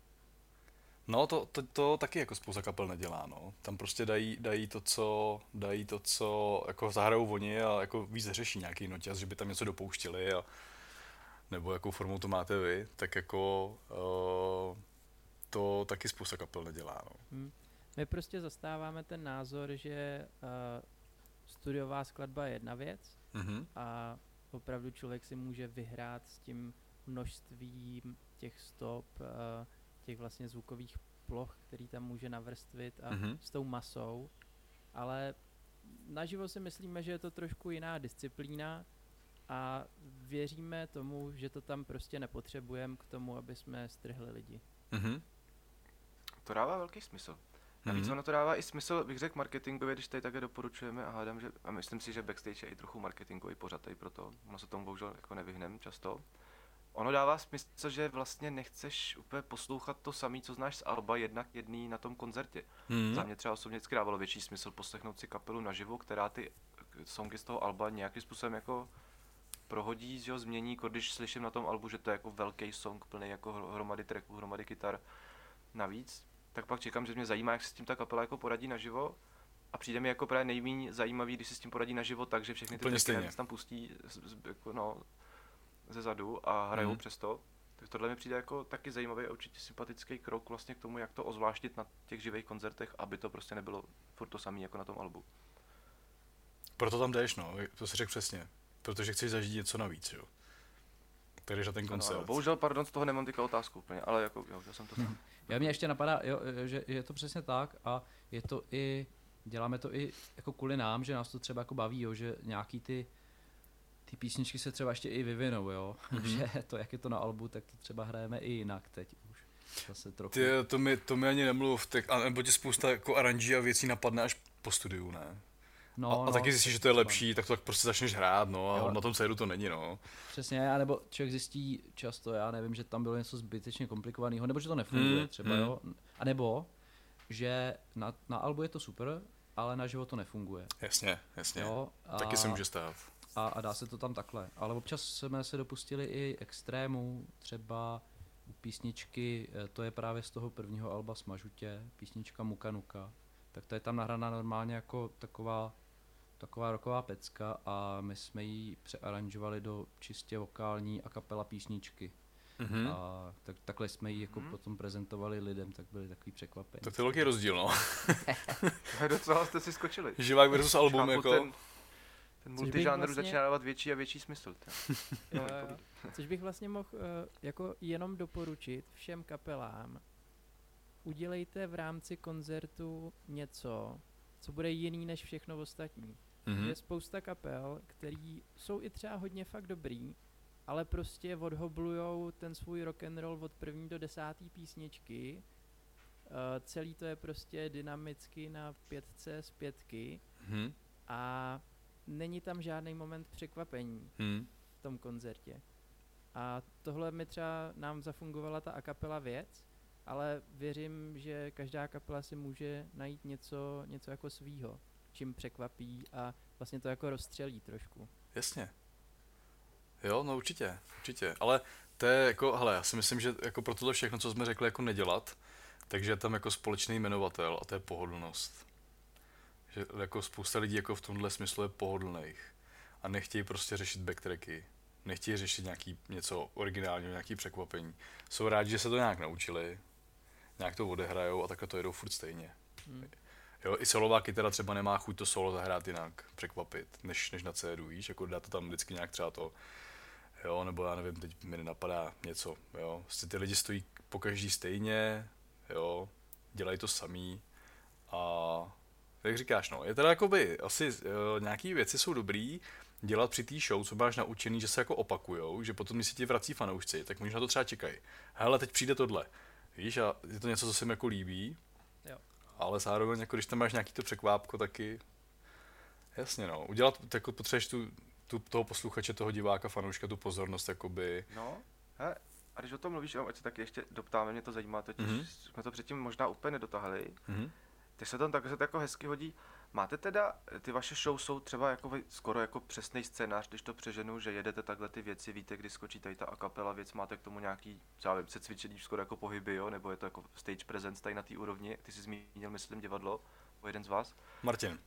Speaker 2: No, to, to, to taky jako spousta kapel nedělá, no. Tam prostě dají, dají to, co, dají to, co jako zahrajou oni a jako víc řeší nějaký noťaz, že by tam něco dopouštěli a nebo jakou formou to máte vy, tak jako uh, to taky spousta kapel nedělá, no.
Speaker 4: Hm. My prostě zastáváme ten názor, že uh, studiová skladba je jedna věc
Speaker 2: Mhm.
Speaker 4: a opravdu člověk si může vyhrát s tím množstvím těch stop, eh, těch vlastně zvukových ploch, který tam může navrstvit a
Speaker 2: Mhm.
Speaker 4: s tou masou, ale naživo si myslíme, že je to trošku jiná disciplína a věříme tomu, že to tam prostě nepotřebujeme k tomu, aby jsme strhli lidi.
Speaker 2: Mhm.
Speaker 3: To dává velký smysl. Navíc
Speaker 2: Mhm.
Speaker 3: ono to dává i smysl, bych řekl, marketingově, když tady také doporučujeme a hádám, že, a myslím si, že backstage je i trochu marketingový pořad tady proto, ono se tomu bohužel jako nevyhneme často. Ono dává smysl, že vlastně nechceš úplně poslouchat to samé, co znáš z Alba, jednak jedný na tom koncertě.
Speaker 2: Mhm.
Speaker 3: Za mě třeba osobně vždycky dávalo větší smysl poslechnout si kapelu naživo, která ty songy z toho Alba nějakým způsobem jako prohodí, že ho změní, jako když slyším na tom albu, že to je jako velký song, plný jako hro- hromady tracků, hromady kytar navíc, tak pak čekám, že mě zajímá, jak se s tím ta kapela jako poradí naživo a přijde mi jako právě nejméně zajímavý, když se s tím poradí naživo tak, že všechny ty tracky navíc tam pustí z, z, jako, no, ze zadu a hrajou mm. přesto. Tak tohle mi přijde jako taky zajímavý a určitě sympatický krok vlastně k tomu, jak to ozvláštit na těch živých koncertech, aby to prostě nebylo furt to samé jako na tom albu.
Speaker 2: Proto tam jdeš, no, to si řekl přesně. Protože chceš zažít něco navíc, jo. Jdeš na ten koncert.
Speaker 3: ano. Bohužel, pardon, z toho nemám teďka otázku úplně, ale jako, jo, já jsem to tam. (laughs)
Speaker 5: Já mě ještě napadá, jo, že je to přesně tak a je to i, děláme to i jako kvůli nám, že nás to třeba jako baví, jo, že nějaký ty, ty písničky se třeba ještě i vyvinou, jo, (laughs)
Speaker 2: Mhm.
Speaker 5: že to, jak je to na albu, tak to třeba hrajeme i jinak teď už. Zase trochu.
Speaker 2: Ty, to mi, to mi ani nemluv, tak, a nebo ti spousta jako aranží a věcí napadne až po studiu, ne?
Speaker 5: No,
Speaker 2: a, a taky zjistíš, že to je lepší, tak to tak prostě začneš hrát, no, a
Speaker 5: Jo.
Speaker 2: na tom sedu to není, no.
Speaker 5: Přesně, a nebo člověk zjistí často, já nevím, že tam bylo něco zbytečně komplikovaného, nebo že to nefunguje
Speaker 2: Mm,
Speaker 5: třeba,
Speaker 2: mm.
Speaker 5: jo, a nebo, že na, na albu je to super, ale na život to nefunguje.
Speaker 2: Jasně, jasně.
Speaker 5: Jo, a,
Speaker 2: Taky se může stát.
Speaker 5: a, a dá se to tam takhle. Ale občas jsme se dopustili i extrémů, třeba u písničky, eh, to je právě z toho prvního alba Smažutě, písnička Muka Nuka, tak to je tam nahraná normálně jako taková, taková roková pecka a my jsme ji přearanžovali do čistě vokální a kapela písničky.
Speaker 2: Mhm.
Speaker 5: A tak, takhle jsme ji jako
Speaker 3: Mhm.
Speaker 5: potom prezentovali lidem, tak byli takový překvapení.
Speaker 2: Tak to je velký rozdíl, no. (laughs)
Speaker 3: Do co jste si skočili?
Speaker 2: Živák versus album, jako.
Speaker 3: Ten, Ten multižánr už
Speaker 4: vlastně-
Speaker 3: začíná dávat větší a větší smysl.
Speaker 4: Jo, (laughs) jo. Což bych vlastně mohl uh, jako jenom doporučit všem kapelám. Udělejte v rámci koncertu něco, co bude jiný než všechno ostatní.
Speaker 2: Mhm.
Speaker 4: Je spousta kapel, který jsou i třeba hodně fakt dobrý, ale prostě odhoblujou ten svůj rock and roll od první do desáté písničky. Uh, celý to je prostě dynamicky na pětce z pětky
Speaker 2: Mhm.
Speaker 4: a není tam žádný moment překvapení
Speaker 2: Mhm.
Speaker 4: v tom koncertě. A tohle mi třeba nám zafungovala ta a kapela věc, ale věřím, že každá kapela si může najít něco, něco jako svýho, čím překvapí a vlastně to jako rozstřelí trošku.
Speaker 2: Jasně. Jo, no určitě, určitě. Ale to je jako, hele, já si myslím, že jako pro tohle všechno, co jsme řekli, jako nedělat, takže je tam jako společný jmenovatel a to je pohodlnost. Že jako spousta lidí jako v tomhle smyslu je pohodlných a nechtějí prostě řešit backtracky, nechtějí řešit nějaký něco originálního, nějaký překvapení. Jsou rádi, že se to nějak naučili, nějak to odehrajou a takhle to jedou furt stejně.
Speaker 4: Hmm.
Speaker 2: Jo, i solová kytara třeba nemá chuť to solo zahrát jinak, překvapit, než, než na CD, víš, jako dá to tam vždycky nějak třeba to, jo, nebo já nevím, teď mi nenapadá něco, jo, prostě ty lidi stojí po každý stejně, jo, dělají to samý a jak říkáš, no, je teda jakoby, asi jo, nějaký věci jsou dobrý, dělat při té show, co máš naučený, že se jako opakujou, že potom, když se ti vrací fanoušci, tak možná to třeba čekají. Hele, teď přijde tohle. Víš, a je to něco, co se mi jako líbí,
Speaker 4: Jo.
Speaker 2: Ale zároveň, jako když tam máš nějaký to překvápko, taky jasně no, udělat, jako potřebuješ tu, tu, toho posluchače, toho diváka, fanouška, tu pozornost, jakoby,
Speaker 3: No, he, a když o tom mluvíš, jo, ať se taky ještě doptáme, mě to zajímá, totiž
Speaker 2: Mhm.
Speaker 3: mm-hmm. jsme to předtím možná úplně nedotahali,
Speaker 2: mhm.
Speaker 3: tak se tam tak, se to jako hezky hodí. Máte teda, ty vaše show jsou třeba jako vy- skoro jako přesný scénář, když to přeženu, že jedete takhle ty věci, víte, kdy skočí tady ta a kapela věc, máte k tomu nějaký, třeba vím, se cvičení skoro jako pohyby, jo, nebo je to jako stage presence tady na té úrovni, ty jsi zmínil, myslím, divadlo, o jeden z vás.
Speaker 2: Martin,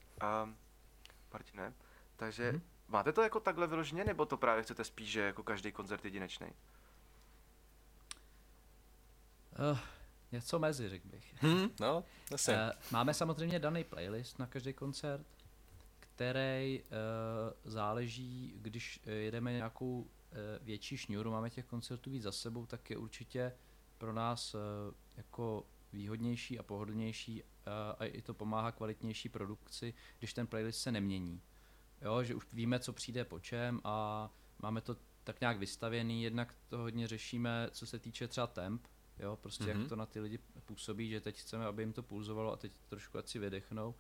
Speaker 3: Um, Martine, takže mm-hmm. máte to jako takhle vyloženě, nebo to právě chcete spíš, že jako každý koncert jedinečný?
Speaker 5: Uh, něco mezi, řekl bych.
Speaker 2: hm? no, jasně,
Speaker 5: Eh, máme samozřejmě daný playlist na každý koncert, který uh, záleží, když eh, jedeme nějakou uh, větší šňůru, máme těch koncertů víc za sebou, tak je určitě pro nás uh, jako výhodnější a pohodlnější uh, a i to pomáhá kvalitnější produkci, když ten playlist se nemění. Jo, že už víme, co přijde po čem a máme to tak nějak vystavěný, jednak to hodně řešíme, co se týče třeba temp, jo, prostě mm-hmm.
Speaker 2: Mhm.
Speaker 5: jak to na ty lidi působí, že teď chceme, aby jim to pulzovalo a teď trošku ať si vydechnou.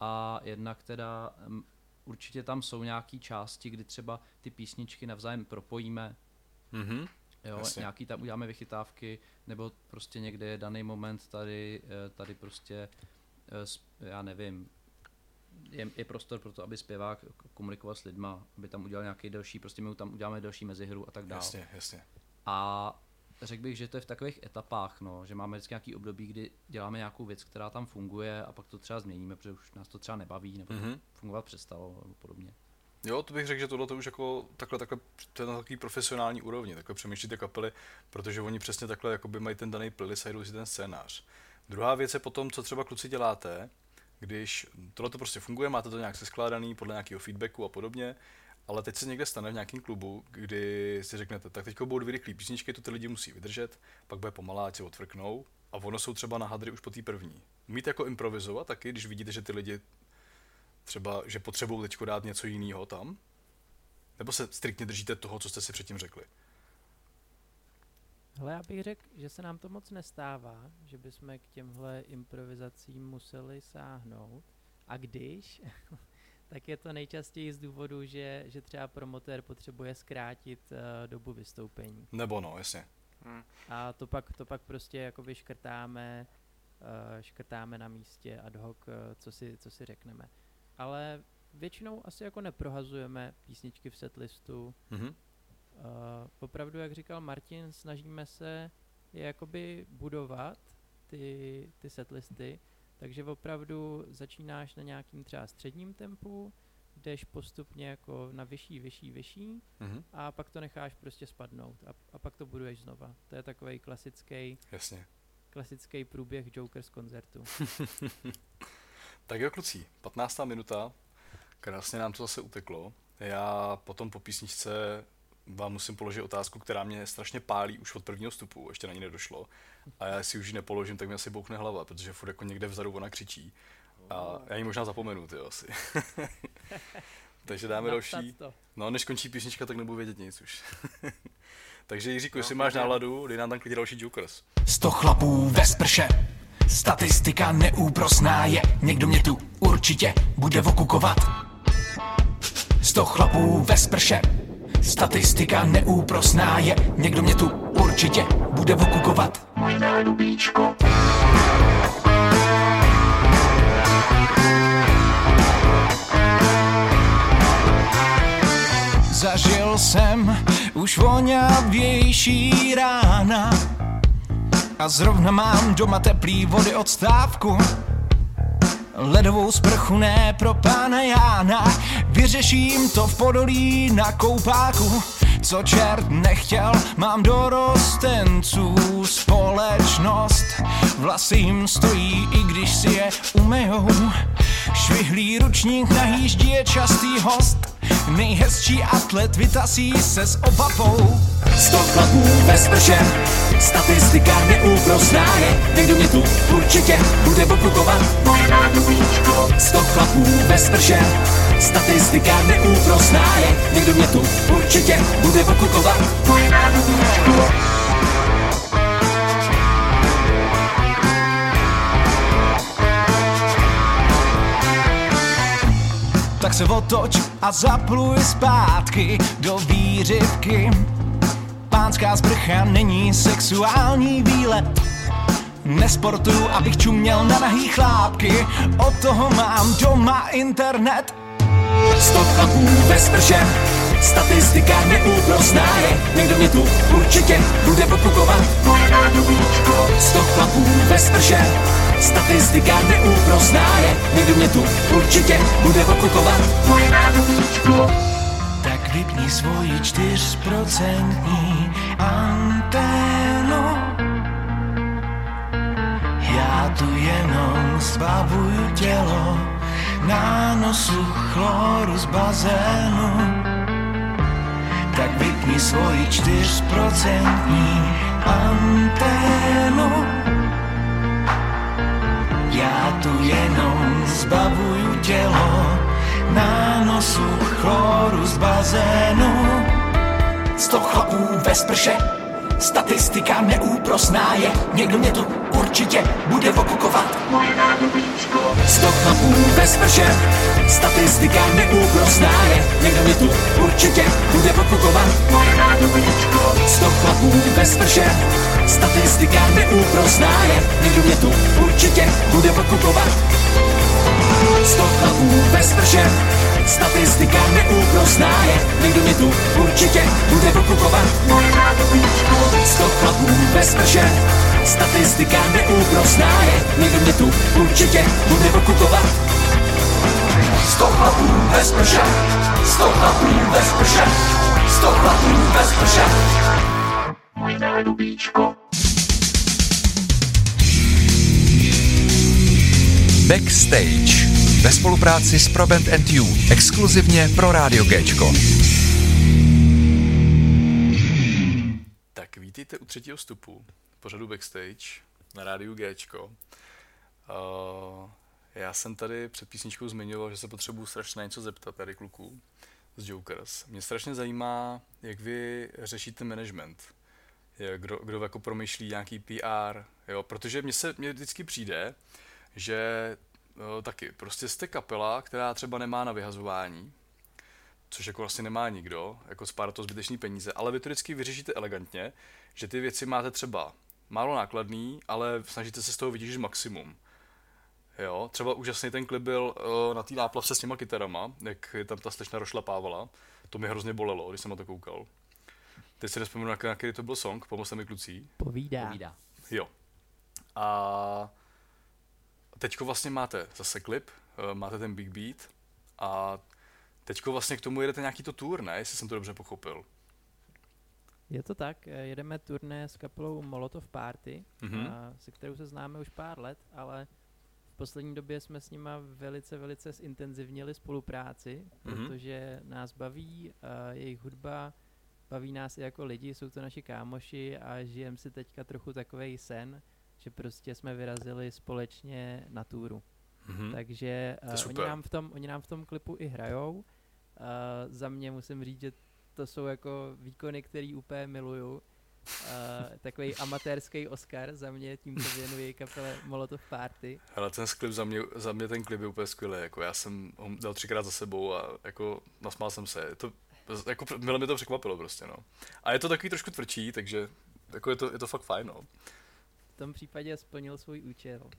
Speaker 5: A jednak teda um, určitě tam jsou nějaké části, kdy třeba ty písničky navzájem propojíme,
Speaker 2: mhm.
Speaker 5: jo,
Speaker 2: Jasně.
Speaker 5: nějaký tam uděláme vychytávky, nebo prostě někde je daný moment tady, eh, tady prostě, eh, já nevím, je, je prostor pro to, aby zpěvák komunikoval s lidma, aby tam udělal nějaký další, prostě my tam uděláme další mezihru a tak dále.
Speaker 2: jasně, jasně,
Speaker 5: A řekl bych, že to je v takových etapách, no, že máme vždycky nějaký období, kdy děláme nějakou věc, která tam funguje a pak to třeba změníme, protože už nás to třeba nebaví nebo
Speaker 2: Mhm.
Speaker 5: to fungovat přestalo nebo podobně.
Speaker 2: Jo, to bych řekl, že tohle to už jako takhle, takhle, to je na takový profesionální úrovni, takhle přemýšlíte kapely, protože oni přesně takhle jakoby mají ten daný playlist a jdou si ten scénář. Druhá věc je potom, co třeba kluci děláte, když tohle to prostě funguje, máte to nějak seskládaný podle nějakého feedbacku a podobně, ale teď se někde stane v nějakém klubu, kdy si řeknete, tak teď budou dvě rychlé písničky, to ty lidi musí vydržet, pak bude pomalá, ať se odfrknou a ono jsou třeba na hadry už po té první. Umíte jako improvizovat taky, když vidíte, že ty lidi třeba, že potřebují teď dát něco jiného tam? Nebo se striktně držíte toho, co jste si předtím řekli?
Speaker 4: Hele, já bych řekl, že se nám to moc nestává, že bychom k těmhle improvizacím museli sáhnout. A když, tak je to nejčastěji z důvodu, že, že třeba promotér potřebuje zkrátit uh, dobu vystoupení.
Speaker 2: Nebo no, jasně.
Speaker 3: Hm.
Speaker 4: A to pak, to pak prostě jakoby škrtáme, uh, škrtáme na místě ad hoc, uh, co, si, co si řekneme. Ale většinou asi jako neprohazujeme písničky v setlistu.
Speaker 2: Mhm.
Speaker 4: Uh, opravdu, jak říkal Martin, snažíme se je jakoby budovat, ty, ty setlisty, takže opravdu začínáš na nějakým třeba středním tempu, jdeš postupně jako na vyšší, vyšší, vyšší
Speaker 2: Mhm.
Speaker 4: a pak to necháš prostě spadnout a, a pak to buduješ znova. To je takový klasický,
Speaker 2: Jasně.
Speaker 4: klasický průběh Joker z koncertu. (laughs)
Speaker 2: Tak jo, kluci, 15. minuta. Krásně nám to zase uteklo. Já potom po písničce vám musím položit otázku, která mě strašně pálí už od prvního vstupu, ještě na ní nedošlo. A já si už ji nepoložím, tak mi asi boukne hlava, protože furt jako někde vzadu ona křičí. A já ji možná zapomenu, ty asi. (laughs) Takže dáme
Speaker 4: Napsat
Speaker 2: další.
Speaker 4: to.
Speaker 2: No, než končí písnička, tak nebudu vědět nic už. (laughs) Takže Jiříku, jestli máš náladu, dej nám tam klidně další Jokers.
Speaker 6: Sto chlapů ve sprše, statistika neúprosná je, někdo mě tu určitě bude okukovat. Sto chlapů ve sprše, statistika neúprosná je, někdo mě tu určitě bude okukovat. Zažil jsem už voňavější rána a zrovna mám doma teplý vody od stávku. Ledovou sprchu ne pro pána Jána, vyřeším to v podolí na koupáku. Co čert nechtěl, mám dorostenců společnost. Vlasy jim stojí, i když si je umejou. Švihlý ručník na je častý host. Nejhezčí atlet vytasí se s obavou. Sto chlapů ve sprše, statistika neúprosná je. Někdo mě tu určitě bude okukovat. Sto chlapů ve sprše, statistika neúprosná je. Někdo mě tu určitě bude okukovat. Tak se otoč a zapluj zpátky do výřivky. Pánská sprcha není sexuální výlet. Nesportuju, abych čuměl na nahý chlápky. Od toho mám doma internet. Sto chlapů ve sprše, statistika neúprosná je. Někdo mě tu určitě bude okukovat. Sto chlapů ve sprše, statistika neúprosná je. Někdo mě tu určitě bude okukovat. Tak vypni svoji čtyřprocentní anténu. Já tu jenom zbavuju tělo na nosu chloru z bazénu. Tak vypni svoji čtyřprocentní anténu. Tu jenom zbavuju tělo na nosu chloru z bazénu. Sto chlapů ve sprše, statistika neúprosná je. Někdo mě tu určitě bude okukovat. Sto chlapů ve sprše, statistika neúprosná je. Někdo mě tu určitě bude okukovat. Sto chlapů ve sprše, statistika neúprosná je. Někdo mě tu určitě bude okukovat. Sto chlapů ve sprše, statistika neúprosná je. Někdo mě tu určitě bude okukovat. Sto chlapů ve sprše, statistika neúprosná je. Někdo mě tu určitě bude okukovat. Sto chlapů ve sprše, sto chlapů ve sprše, sto chlapů ve sprše.
Speaker 1: Backstage ve spolupráci s Proband and You exkluzivně pro Rádio Géčko.
Speaker 2: Tak vítejte u třetího vstupu pořadu Backstage na rádiu Gčko. Uh, já jsem tady před písničkou zmiňoval, že se potřebuju strašně na něco zeptat tady kluků z Jokers. Mě strašně zajímá, jak vy řešíte management. Kdo, kdo jako promýšlí nějaký PR, jo? protože mně se mně vždycky přijde, že taky prostě jste kapela, která třeba nemá na vyhazování, což jako vlastně nemá nikdo, jako spárat to zbytečný peníze, ale vy to vždycky vyřešíte elegantně, že ty věci máte třeba málo nákladný, ale snažíte se z toho vytěžit maximum. Jo, třeba úžasný ten klip byl uh, na té náplavce s těma kytarama, jak je tam ta slečna rošlapávala. To mi hrozně bolelo, když jsem na to koukal. Teď si nespomenu, na který to byl song, pomozte mi kluci.
Speaker 4: Povídá.
Speaker 5: Povídá.
Speaker 2: Jo. A teďko vlastně máte zase klip, eh, máte ten Big Beat a teďko vlastně k tomu jedete nějaký to tour, ne? Jestli jsem to dobře pochopil.
Speaker 4: Je to tak, eh, jedeme turné s kapelou Molotov Party,
Speaker 2: Mhm.
Speaker 4: a se kterou se známe už pár let, ale v poslední době jsme s nima velice, velice zintenzivnili spolupráci,
Speaker 2: Mhm.
Speaker 4: protože nás baví uh, jejich hudba, baví nás i jako lidi, jsou to naši kámoši a žijeme si teďka trochu takový sen, že prostě jsme vyrazili společně na túru.
Speaker 2: Mhm.
Speaker 4: Takže uh, oni, nám v tom, oni nám v tom klipu i hrajou. Uh, za mě musím říct, že to jsou jako výkony, který úplně miluju. Uh, takový (laughs) amatérský Oscar za mě, tímto věnuji kapele Molotov Party.
Speaker 2: Ale ten klip za mě, za mě ten klip je úplně skvělý, jako já jsem ho dal třikrát za sebou a jako nasmál jsem se, je to, jako mile mě to překvapilo prostě, no. A je to takový trošku tvrdší, takže jako je to, je to fakt fajn, no.
Speaker 4: V tom případě splnil svůj účel.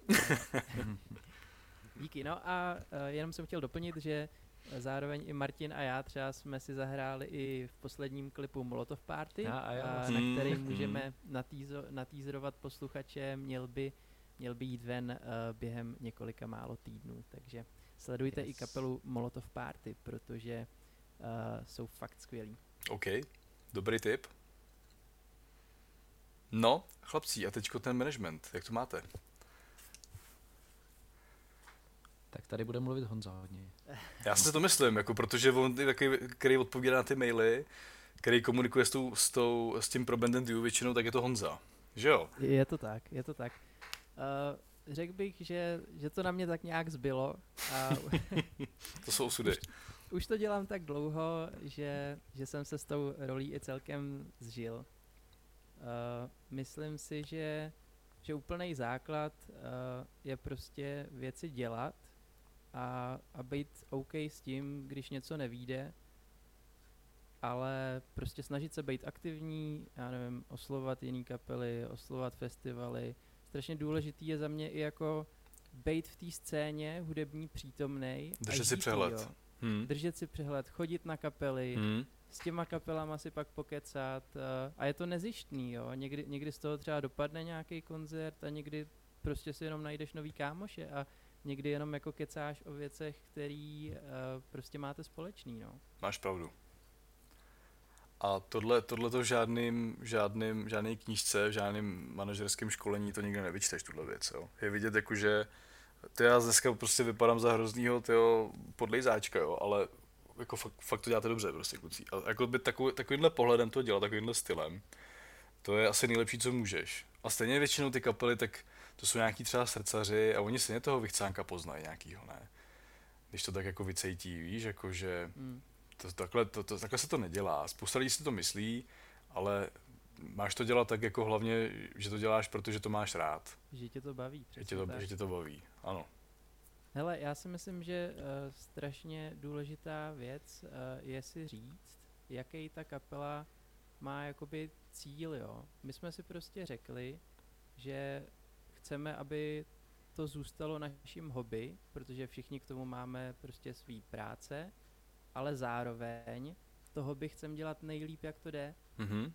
Speaker 4: (laughs) Díky. No a uh, jenom jsem chtěl doplnit, že zároveň i Martin a já třeba jsme si zahráli i v posledním klipu Molotov Party,
Speaker 5: Já a já
Speaker 4: a na který
Speaker 2: Mm,
Speaker 4: můžeme natýzo, natýzerovat posluchače, měl by, měl by jít ven uh, během několika málo týdnů. Takže sledujte yes. i kapelu Molotov Party, protože uh, jsou fakt skvělí.
Speaker 2: OK, dobrý tip. No, chlapci, a teďko ten management, jak to máte?
Speaker 5: Tak tady bude mluvit Honza hodně. (laughs)
Speaker 2: Já si to myslím, jako, protože on je takový, který odpovídá na ty maily, který komunikuje s, tou, s, tou, s tím pro Band You většinou, tak je to Honza. Že jo?
Speaker 4: Je to tak, je to tak. Uh, řekl bych, že, že to na mě tak nějak zbylo a (laughs)
Speaker 2: To jsou osudy.
Speaker 4: už to dělám tak dlouho, že, že jsem se s tou rolí i celkem zžil. Uh, myslím si, že, že úplný základ uh, je prostě věci dělat a, a být OK s tím, když něco nevíde, ale prostě snažit se být aktivní, já nevím, oslovovat jiný kapely, oslovovat festivaly. Strašně důležitý je za mě i jako být v té scéně hudební přítomnej.
Speaker 2: Držet si přehled.
Speaker 4: jo.
Speaker 2: Hm.
Speaker 4: Držet si přehled, chodit na kapely,
Speaker 2: Hm.
Speaker 4: S těma kapelama si pak pokecat uh, a je to nezištný, jo. Někdy, někdy z toho třeba dopadne nějaký koncert a někdy prostě si jenom najdeš nový kámoše a někdy jenom jako kecáš o věcech, který uh, prostě máte společný, no.
Speaker 2: Máš pravdu. A tohle, tohle to v žádným, žádným, žádný knížce, v žádným manažerském školení to nikdy nevyčteš, tuhle věc, jo. Je vidět jako, že ty já dneska prostě vypadám za hroznýho, podlejzáčka, jo, ale jako fakt, fakt to děláte dobře, prostě kluci. A jako by takový, takovýmhle pohledem to dělat, takovýmhle stylem, to je asi nejlepší, co můžeš. A stejně většinou ty kapely, tak to jsou nějaký třeba srdcaři a oni stejně toho vychcánka poznají nějakýho, ne? Když to tak jako vycejtí, víš, jako že
Speaker 4: Mm.
Speaker 2: to, takhle, to, to, takhle se to nedělá. Spousta lidí si to myslí, ale máš to dělat tak jako hlavně, že to děláš, protože to máš rád.
Speaker 4: Že tě to baví,
Speaker 2: Že tě to,
Speaker 4: tak.
Speaker 2: že tě to baví. Ano.
Speaker 4: Hele, já si myslím, že uh, strašně důležitá věc uh, je si říct, jaký ta kapela má jakoby cíl, jo. My jsme si prostě řekli, že chceme, aby to zůstalo naším hobby, protože všichni k tomu máme prostě svý práce, ale zároveň to hobby chceme dělat nejlíp, jak to jde.
Speaker 2: Mhm.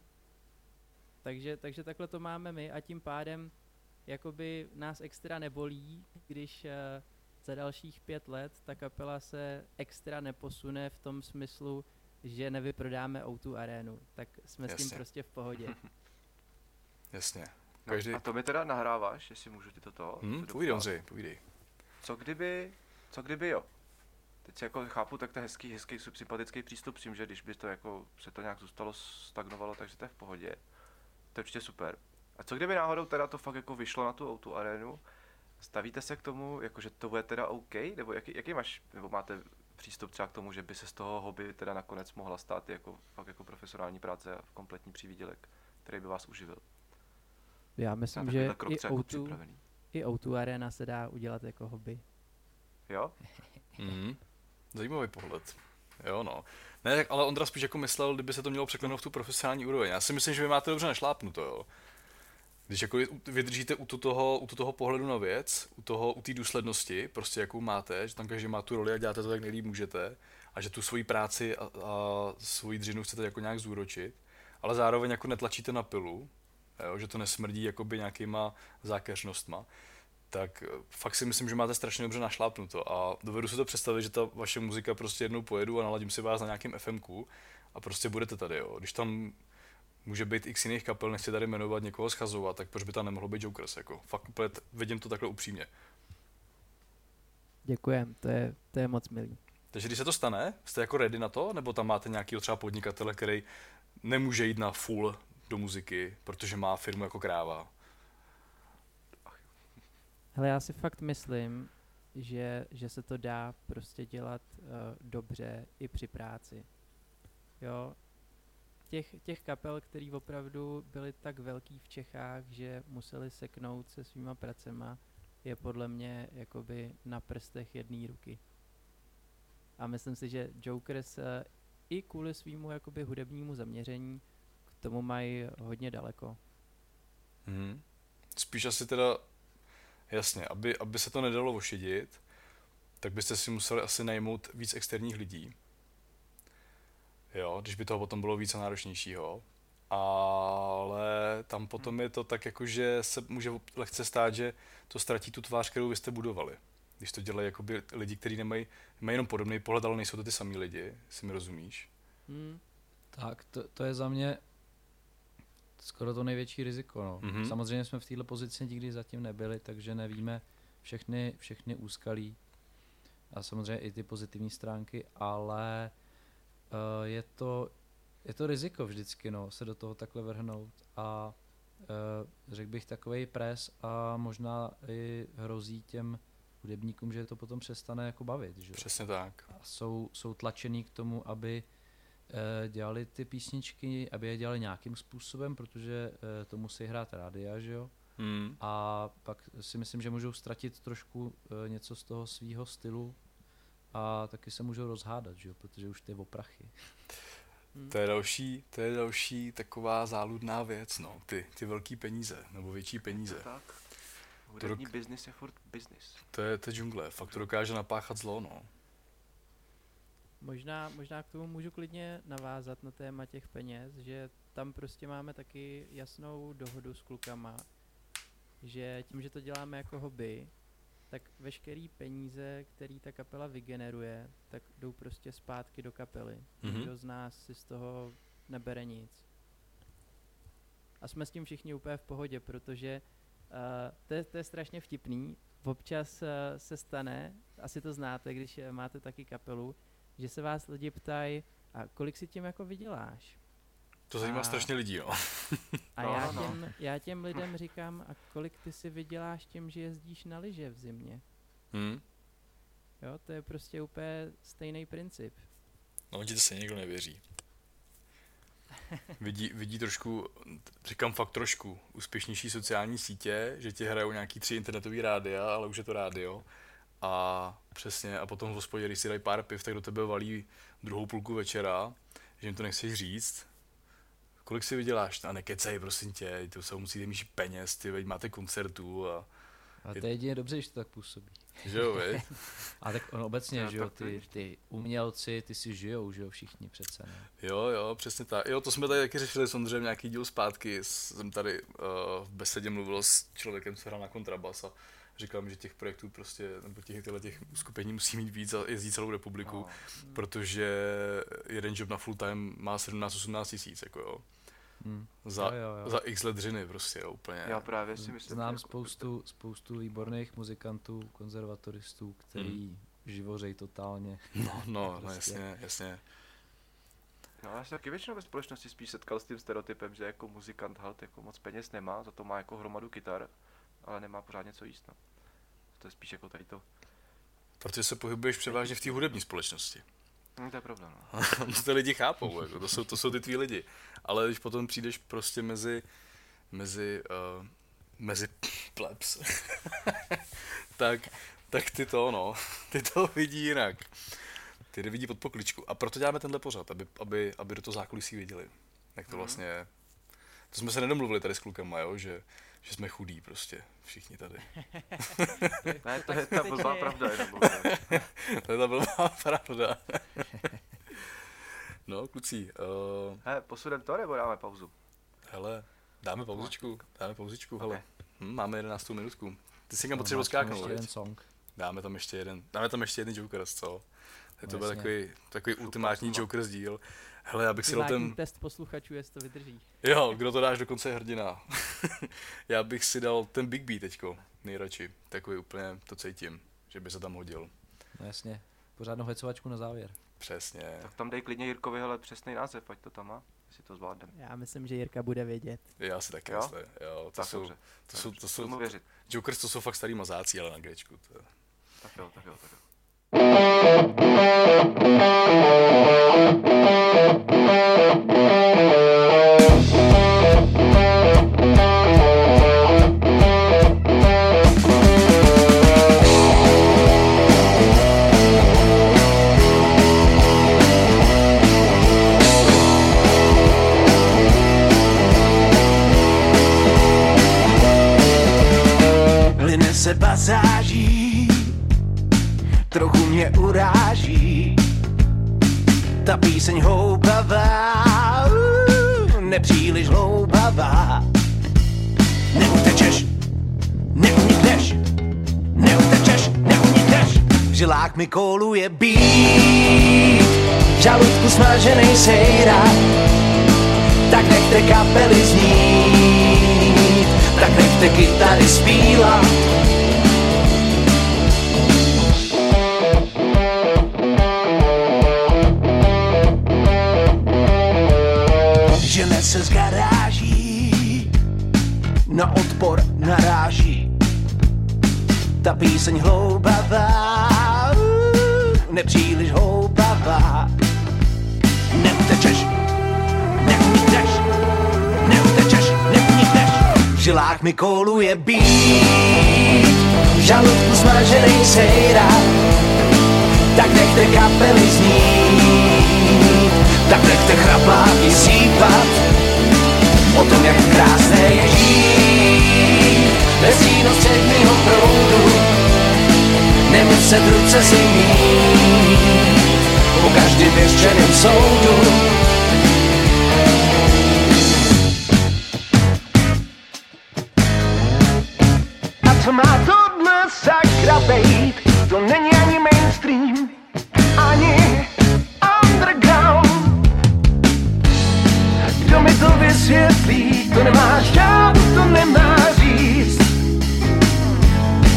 Speaker 4: Takže, takže takhle to máme my a tím pádem jakoby nás extra nebolí, když uh, za dalších pět let ta kapela se extra neposune v tom smyslu, že nevyprodáme O2 arénu, tak jsme s tím
Speaker 2: Jasně.
Speaker 4: prostě v pohodě. (laughs)
Speaker 2: Jasně.
Speaker 3: No,
Speaker 2: Každý...
Speaker 3: a to mi teda nahráváš, jestli můžu ti toto.
Speaker 2: Hm,
Speaker 3: to
Speaker 2: povídej. Honzi, povídej.
Speaker 3: Co kdyby, co kdyby jo? Teď jako chápu, tak to je hezký, hezký, sympatický přístup s tím, že když by to jako se to nějak zůstalo, stagnovalo, takže to je v pohodě. To je určitě super. A co kdyby náhodou teda to fakt jako vyšlo na tu O2 arénu? Stavíte se k tomu, jako že to bude teda OK? Nebo jaký, jaký máš, nebo máte přístup třeba k tomu, že by se z toho hobby teda nakonec mohla stát jako, fakt jako profesionální práce a kompletní přívídělek, který by vás uživil?
Speaker 4: Já myslím, že
Speaker 3: krok
Speaker 4: i
Speaker 3: třeba jako
Speaker 4: O2,
Speaker 3: připravený.
Speaker 4: i O2 arena se dá udělat jako hobby.
Speaker 3: Jo? (laughs)
Speaker 2: Mhm. Zajímavý pohled. Jo, no. Ne, ale Ondra spíš jako myslel, kdyby se to mělo překlenout v tu profesionální úroveň. Já si myslím, že vy máte dobře našlápnuto, jo. Když jako vydržíte u toho, u toho pohledu na věc, u toho, u té důslednosti, prostě jakou máte, že tam každý má tu roli a děláte to tak nejlíp můžete, a že tu svoji práci a, a svoji dřinu chcete jako nějak zúročit, ale zároveň jako netlačíte na pilu, jo, že to nesmrdí jakoby nějakýma zákeřnostma, tak eh, fakt si myslím, že máte strašně dobře našlápnuto a dovedu si to představit, že ta vaše muzika prostě jednou pojedu a naladím si vás na nějakém FMku a prostě budete tady, jo. Když tam může být x jiných kapel, nechci tady jmenovat někoho schazovat, tak proč by tam nemohlo být Jokers, jako. Fakt úplně vidím to takhle upřímně.
Speaker 4: Děkujem, to je, to je moc milý.
Speaker 2: Takže když se to stane, jste jako ready na to? Nebo tam máte nějaký třeba podnikatele, který nemůže jít na full do muziky, protože má firmu jako kráva?
Speaker 4: Hele, já si fakt myslím, že, že se to dá prostě dělat uh, dobře i při práci. Jo, těch, těch kapel, který opravdu byly tak velký v Čechách, že museli seknout se svýma pracema, je podle mě jakoby na prstech jedné ruky. A myslím si, že Jokers uh, i kvůli svýmu jakoby hudebnímu zaměření k tomu mají hodně daleko.
Speaker 2: Hmm. Spíš asi teda, jasně, aby, aby se to nedalo ošidit, tak byste si museli asi najmout víc externích lidí. Jo, když by toho potom bylo více náročnějšího. Ale tam potom je to tak jako, že se může lehce stát, že to ztratí tu tvář, kterou vy jste budovali. Když to dělají jakoby lidi, kteří nemají, mají jenom podobný pohled, ale nejsou to ty samý lidi, si mi rozumíš?
Speaker 4: Hmm.
Speaker 5: Tak, to, to je za mě skoro to největší riziko. No.
Speaker 2: Mhm.
Speaker 5: Mm-hmm. Samozřejmě jsme v této pozici nikdy zatím nebyli, takže nevíme všechny, všechny úskalí a samozřejmě i ty pozitivní stránky, ale uh, je, to, je to riziko vždycky no, se do toho takhle vrhnout a uh, řekl bych takový pres a možná i hrozí těm hudebníkům, že to potom přestane jako bavit. Že?
Speaker 2: Přesně tak.
Speaker 5: A jsou, jsou tlačený k tomu, aby eh, dělali ty písničky, aby je dělali nějakým způsobem, protože eh, to musí hrát rádia, že jo?
Speaker 2: Hmm.
Speaker 5: A pak si myslím, že můžou ztratit trošku eh, něco z toho svýho stylu a taky se můžou rozhádat, že jo? Protože už to je o prachy.
Speaker 4: Hmm.
Speaker 2: To je další, to je další taková záludná věc, no, ty, ty velký peníze, nebo větší peníze.
Speaker 3: To tak. Hudební
Speaker 2: rok-
Speaker 3: biznis je furt biznis.
Speaker 2: To je, to je džungle, fakt to dokáže napáchat zlo, no.
Speaker 4: Možná, možná k tomu můžu klidně navázat na téma těch peněz, že tam prostě máme taky jasnou dohodu s klukama, že tím, že to děláme jako hobby, tak veškerý peníze, který ta kapela vygeneruje, tak jdou prostě zpátky do kapely.
Speaker 2: Mhm.
Speaker 4: Nikdo z nás si z toho nebere nic. A jsme s tím všichni úplně v pohodě, protože uh, to, je, to je strašně vtipný. Občas uh, se stane, asi to znáte, když eh, máte taky kapelu, že se vás lidi ptají, a kolik si tím jako vyděláš?
Speaker 2: To zajímá
Speaker 4: A-
Speaker 2: strašně lidí, no.
Speaker 4: A
Speaker 3: No,
Speaker 4: já,
Speaker 3: no.
Speaker 4: těm, já těm lidem říkám, a kolik ty si vyděláš tím, že jezdíš na lyže v zimě?
Speaker 2: Hmm.
Speaker 4: Jo, to je prostě úplně stejný princip.
Speaker 2: No, ti to se někdo nevěří. Vidí, vidí trošku, říkám fakt trošku, úspěšnější sociální sítě, že ti hrajou nějaký tři internetový rádia, ale už je to rádio. A přesně, a potom v hospodě, když si dají pár piv, tak do tebe valí druhou půlku večera, že jim to nechceš říct. Kolik si vyděláš? A nekecej, prosím tě, to se musíte mít peněz, ty veď máte koncertů a
Speaker 5: A to je jedině dobře, že to tak působí.
Speaker 2: že jo, vy? (laughs)
Speaker 5: A tak on obecně, že jo, ty, ty umělci, ty si žijou, že jo, všichni přece, ne?
Speaker 2: Jo, jo, přesně tak. Jo, to jsme tady taky řešili s Ondřejem nějaký díl zpátky. Jsem tady uh, v besedě mluvil s člověkem, co hrál na kontrabas a říkal mi, že těch projektů prostě, nebo těch, těchto těch uskupení musí mít víc a jezdí celou republiku,
Speaker 3: No.
Speaker 2: protože jeden job na full time má 17-18 tisíc, jako jo.
Speaker 5: Hm.
Speaker 2: Za,
Speaker 5: Jo, jo, jo.
Speaker 2: za x let dřiny prostě, jo, úplně.
Speaker 3: Já právě si myslím,
Speaker 5: Znám
Speaker 3: jako-
Speaker 5: spoustu, spoustu výborných muzikantů, konzervatoristů, který živořej totálně.
Speaker 2: No, no, (laughs) no
Speaker 5: Prostě.
Speaker 2: jasně, jasně.
Speaker 3: No, já se taky většinou ve společnosti spíš setkal s tím stereotypem, že jako muzikant halt jako moc peněz nemá, za to má jako hromadu kytar, ale nemá pořád něco jíst. No. To je spíš jako tady to.
Speaker 2: Protože se pohybuješ převážně v té hudební společnosti.
Speaker 3: No, to je pravda, no. (laughs)
Speaker 2: to ty lidi chápou, jako, to, jsou, to jsou ty tví lidi. Ale když potom přijdeš prostě mezi, mezi, uh, mezi plebs, (laughs) tak, tak ty to, no, (laughs) ty to vidí jinak. Ty to vidí pod pokličku. A proto děláme tenhle pořad, aby, aby, aby do toho zákulisí viděli. Jak to
Speaker 3: Mhm.
Speaker 2: vlastně je. To jsme se nedomluvili tady s klukama, jo, že, že jsme chudí prostě, všichni tady. (laughs)
Speaker 3: Ne, (laughs) to je ta blbá pravda,
Speaker 2: to je ta blbá pravda. no, kluci, uh,
Speaker 3: He, posudem to nebo dáme pauzu?
Speaker 2: Hele, dáme pauzičku, dáme pauzičku, hele.
Speaker 3: Ok.
Speaker 2: Hm, máme 11 minutku. Ty si
Speaker 5: tam
Speaker 2: odskáknout,
Speaker 5: ještě jeden song.
Speaker 2: Dáme tam ještě jeden, dáme tam ještě jeden Jokers, co? Tak to
Speaker 5: No,
Speaker 2: byl takový, takový ultimátní. Jokers díl. Hele, já bych si dal ten,
Speaker 4: test posluchačů, jestli to vydrží.
Speaker 2: jo, kdo to dáš do konce je hrdina. (laughs) já bych si dal ten Big B teďko, nejradši. Takový úplně, to cítím. že by se tam hodil.
Speaker 5: No jasně, pořádnou hecovačku na závěr.
Speaker 2: Přesně.
Speaker 3: Tak tam dej klidně Jirkovi hele přesný název, ať to tam má, jestli to zvládneme.
Speaker 4: Já myslím, že Jirka bude vědět.
Speaker 2: Já si taky
Speaker 3: Jo?
Speaker 2: myslím. Jo, to
Speaker 3: Tak
Speaker 2: jsou,
Speaker 3: dobře.
Speaker 2: to jsou, to jsou,
Speaker 3: věřit.
Speaker 2: Jokers to jsou fakt starý mazáci, ale na Gčku. To,
Speaker 3: Tak jo, tak jo, tak jo.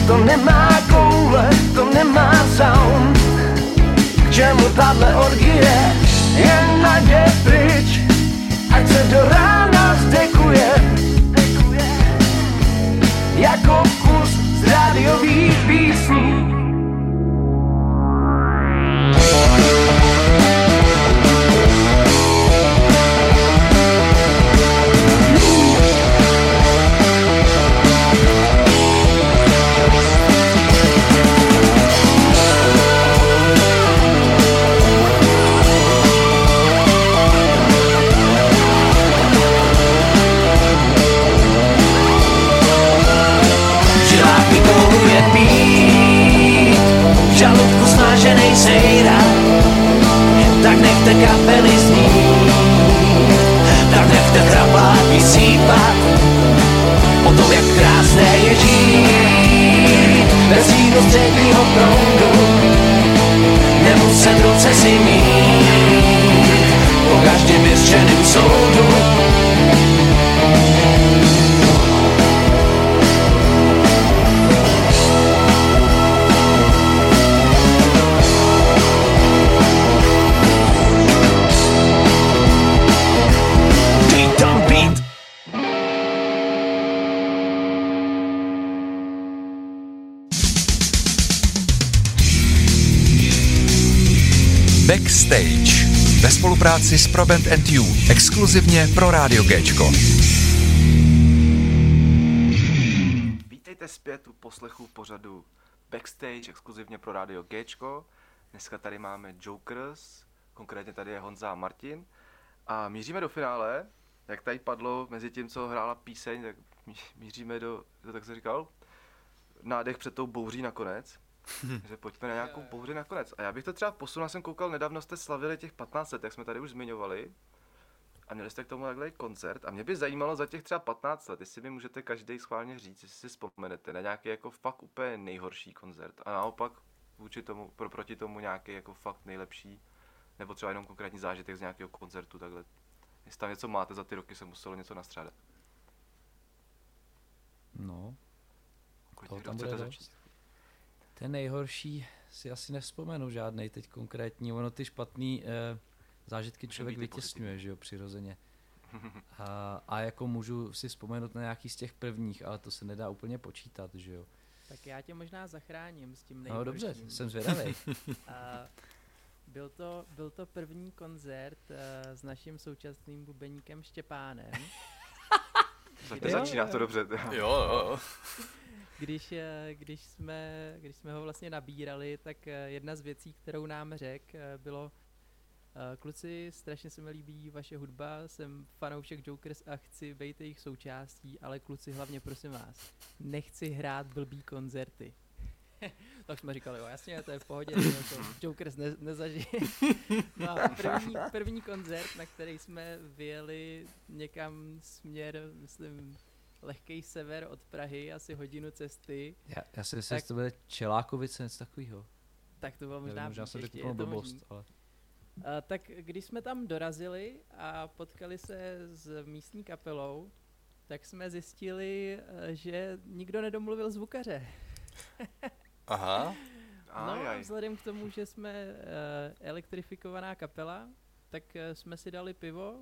Speaker 6: To nemá koule, to nemá sound. K čemu tahle orgie? Jen najde pryč, ať se do rána zdekuje jako kus z rádiových písní. Nechte kapely znít, tak nechte chrapáky sípat. O tom, jak krásné je žít, bez stínu středního proudu. Nemuset ruce si mít, po každém vyřčeném soudu.
Speaker 1: Backstage ve spolupráci s Proband and You, exkluzivně pro Rádio Géčko.
Speaker 3: Vítejte zpět u poslechu pořadu Backstage, exkluzivně pro rádio Gčko. Dneska tady máme Jokers, konkrétně tady je Honza a Martin. A míříme do finále, jak tady padlo mezi tím, co hrála píseň, tak mí- míříme do, to tak se říkal, nádech před tou bouří nakonec. (laughs) že pojďme na nějakou bouři nakonec. A já bych to třeba posunul, já jsem koukal, nedávno jste slavili těch 15 let, jak jsme tady už zmiňovali. A měli jste k tomu takhle koncert. A mě by zajímalo za těch třeba 15 let, jestli mi můžete každý schválně říct, jestli si vzpomenete na nějaký jako fakt úplně nejhorší koncert. A naopak vůči tomu, pro, proti tomu nějaký jako fakt nejlepší, nebo třeba jenom konkrétní zážitek z nějakého koncertu takhle. Jestli tam něco máte za ty roky, se muselo něco nastřádat.
Speaker 5: No,
Speaker 3: Kdo
Speaker 5: tam
Speaker 3: chcete
Speaker 5: bude
Speaker 3: začít?
Speaker 5: Ten nejhorší si asi nevzpomenu žádný teď konkrétní. Ono ty špatný eh, zážitky
Speaker 3: Může
Speaker 5: člověk vytěsňuje, že jo, přirozeně. (laughs) A, a jako můžu si vzpomenout na nějaký z těch prvních, ale to se nedá úplně počítat, že jo.
Speaker 4: Tak já tě možná zachráním s tím
Speaker 5: No dobře,
Speaker 4: nejhorším.
Speaker 5: jsem zvědavý. (laughs) (laughs)
Speaker 4: A byl to, byl to první koncert uh, s naším současným bubeníkem Štěpánem,
Speaker 3: Tak
Speaker 4: Jo,
Speaker 3: začíná to dobře.
Speaker 2: Jo, jo, jo.
Speaker 4: Když, eh, když, jsme, když jsme ho vlastně nabírali, tak eh, jedna z věcí, kterou nám řekl, eh, bylo Kluci, strašně se mi líbí vaše hudba, jsem fanoušek Jokers a chci být jejich součástí, ale kluci hlavně prosím vás, nechci hrát blbý koncerty. (laughs) tak jsme říkali, jo jasně, to je v pohodě, to Jokers ne, nezažije. (laughs) no a první, první koncert, na který jsme vyjeli někam směr, myslím, lehký sever od Prahy, asi hodinu cesty,
Speaker 5: Já, já si myslím,
Speaker 4: Tak-
Speaker 5: že to bude Čelákovice, něco takového.
Speaker 4: tak to bylo
Speaker 5: Možná, jsem
Speaker 4: ještě,
Speaker 5: řekl
Speaker 4: je to
Speaker 5: blbost,
Speaker 4: možný.
Speaker 5: ale
Speaker 4: A, tak když jsme tam dorazili a potkali se s místní kapelou, tak jsme zjistili, eh, že nikdo nedomluvil zvukaře. (laughs)
Speaker 2: Aha.
Speaker 4: No,
Speaker 3: Ajaj.
Speaker 4: vzhledem k tomu, že jsme uh, elektrifikovaná kapela, tak uh, jsme si dali pivo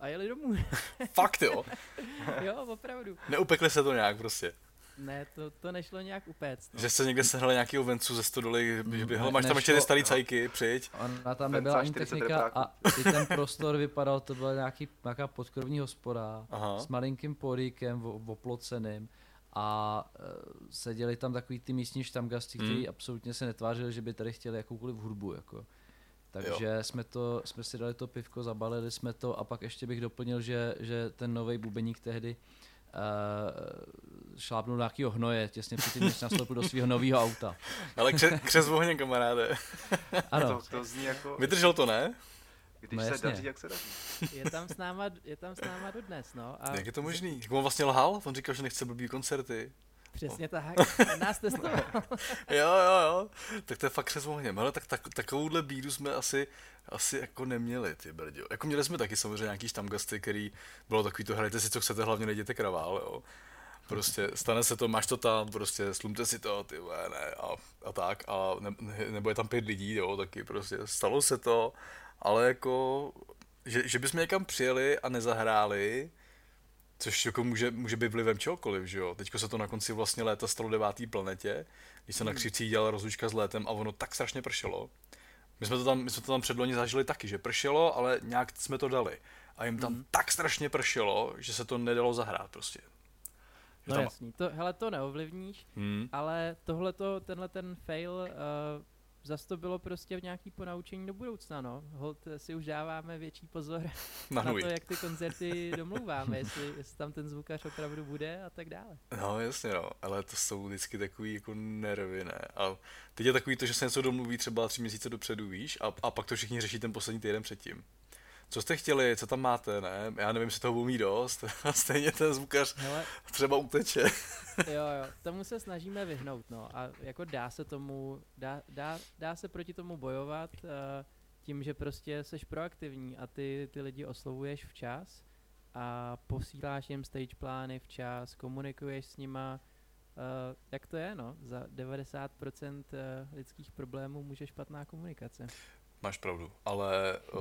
Speaker 4: a jeli domů. (laughs)
Speaker 2: Fakt jo. (laughs)
Speaker 4: jo, opravdu.
Speaker 2: Neupekli se to nějak prostě.
Speaker 4: Ne, to, to nešlo nějak upéct. No.
Speaker 2: Že jste někde sehnali nějakýho vencu ze stodoly, že by, hele, máš tam ještě ty starý cajky, přijď.
Speaker 5: ona tam nebyla ani
Speaker 3: 40
Speaker 5: technika a i ten prostor vypadal, to byla nějaký, nějaká podkrovní hospoda
Speaker 2: Aha.
Speaker 5: s malinkým podíkem o- oploceným a uh, seděli tam takový ty místní štamgasti,
Speaker 2: Hmm.
Speaker 5: kteří absolutně se netvářili, že by tady chtěli jakoukoliv hudbu. Jako. Takže jsme, to, jsme si dali to pivko, zabalili jsme to a pak ještě bych doplnil, že, že ten nový bubeník tehdy uh, šlápnul nějakýho hnoje těsně předtím, než nastoupil do svého nového auta.
Speaker 2: Ale kře, křes v ohně, kamaráde. (laughs)
Speaker 5: Ano,
Speaker 3: To, to zní jako,
Speaker 2: Vydržel to, ne?
Speaker 3: když
Speaker 5: No
Speaker 3: se
Speaker 5: jasně.
Speaker 3: daří, jak se daří.
Speaker 4: Je tam s náma, je tam s náma dodnes, no. A
Speaker 2: Jak je to možný? Jak on vlastně lhal? On říkal, že nechce blbý koncerty.
Speaker 4: Přesně tak, (laughs) nás testoval. (laughs)
Speaker 2: Jo, jo, jo. Tak to je fakt křes v ohně. Ale tak, tak, takovouhle bídu jsme asi, asi jako neměli, ty brďo. Jako měli jsme taky samozřejmě nějaký štamgasty, který bylo takový to, hrajte si, co chcete, hlavně nejděte kravál, jo. Prostě stane se to, máš to tam, prostě slumte si to, ty vole, ne, a, a tak, a ne, nebo je tam pět lidí, jo, taky prostě stalo se to, ale jako, že, že bychom někam přijeli a nezahráli, Což jako může, může být vlivem čehokoliv, že jo. Teďko se to na konci vlastně léta stalo devátý planetě, když se na křivcích dělala rozlučka s létem a ono tak strašně pršelo. My jsme to tam, my jsme to tam předloni zažili taky, že pršelo, ale nějak jsme to dali. A jim tam tak strašně pršelo, že se to nedalo zahrát prostě. Že
Speaker 4: No
Speaker 2: tam,
Speaker 4: jasný, to, hele, to neovlivníš,
Speaker 2: hmm,
Speaker 4: ale tohleto, tenhle ten fail, uh, zas to bylo prostě v nějaký ponaučení do budoucna, no. Hold si už dáváme větší pozor
Speaker 2: na
Speaker 4: na to, jak ty koncerty (laughs) domlouváme, jestli, jestli tam ten zvukař opravdu bude a tak dále.
Speaker 2: No jasně no, ale to jsou vždycky takový jako nervy, ne? A teď je takový to, že se něco domluví třeba tři měsíce dopředu, víš, a, a pak to všichni řeší ten poslední týden předtím. Co jste chtěli, co tam máte, ne? Já nevím, jestli toho umí dost. (laughs) A stejně ten zvukař
Speaker 4: Hele,
Speaker 2: třeba uteče. (laughs)
Speaker 4: jo, jo, tomu se snažíme vyhnout, no. A jako dá se tomu, dá, dá, dá se proti tomu bojovat uh, tím, že prostě seš proaktivní a ty, ty lidi oslovuješ včas a posíláš jim stage plány včas, komunikuješ s nima, uh, jak to je, no. Za 90% eh, lidských problémů může špatná komunikace.
Speaker 2: Máš pravdu, ale uh,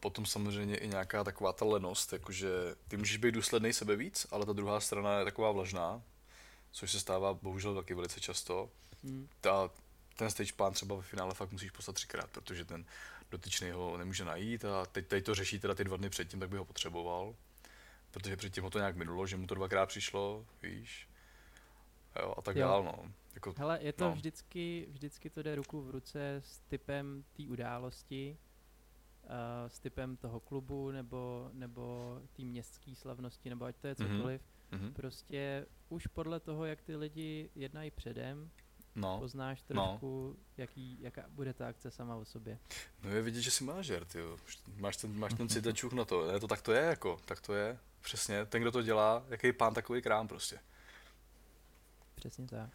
Speaker 2: potom samozřejmě i nějaká taková ta lenost, jakože ty můžeš být důsledný sebe víc, ale ta druhá strana je taková vlažná, což se stává bohužel taky velice často.
Speaker 4: Hmm.
Speaker 2: Ta, ten stage plán třeba ve finále fakt musíš poslat třikrát, protože ten dotyčný ho nemůže najít a teď, teď to řeší teda ty dva dny předtím, tak by ho potřeboval, protože předtím ho to nějak minulo, že mu to dvakrát přišlo, víš, jo, a tak
Speaker 4: Jo.
Speaker 2: dál, no. Jako,
Speaker 4: Hele, je to
Speaker 2: No.
Speaker 4: no. vždycky, vždycky to jde ruku v ruce s typem té události, uh, s typem toho klubu nebo, nebo té městské slavnosti, nebo ať to je
Speaker 2: Mhm.
Speaker 4: cokoliv.
Speaker 2: mhm.
Speaker 4: Prostě už podle toho, jak ty lidi jednají předem,
Speaker 2: no.
Speaker 4: poznáš
Speaker 2: no.
Speaker 4: trošku, jaký, jaká bude ta akce sama o sobě.
Speaker 2: No je vidět, že jsi manažer, ty Máš ten, máš ten (laughs) citačuk na to. Ne, to tak to je, jako, tak to je. Přesně, ten, kdo to dělá, jaký pán, takový krám prostě.
Speaker 4: Přesně tak.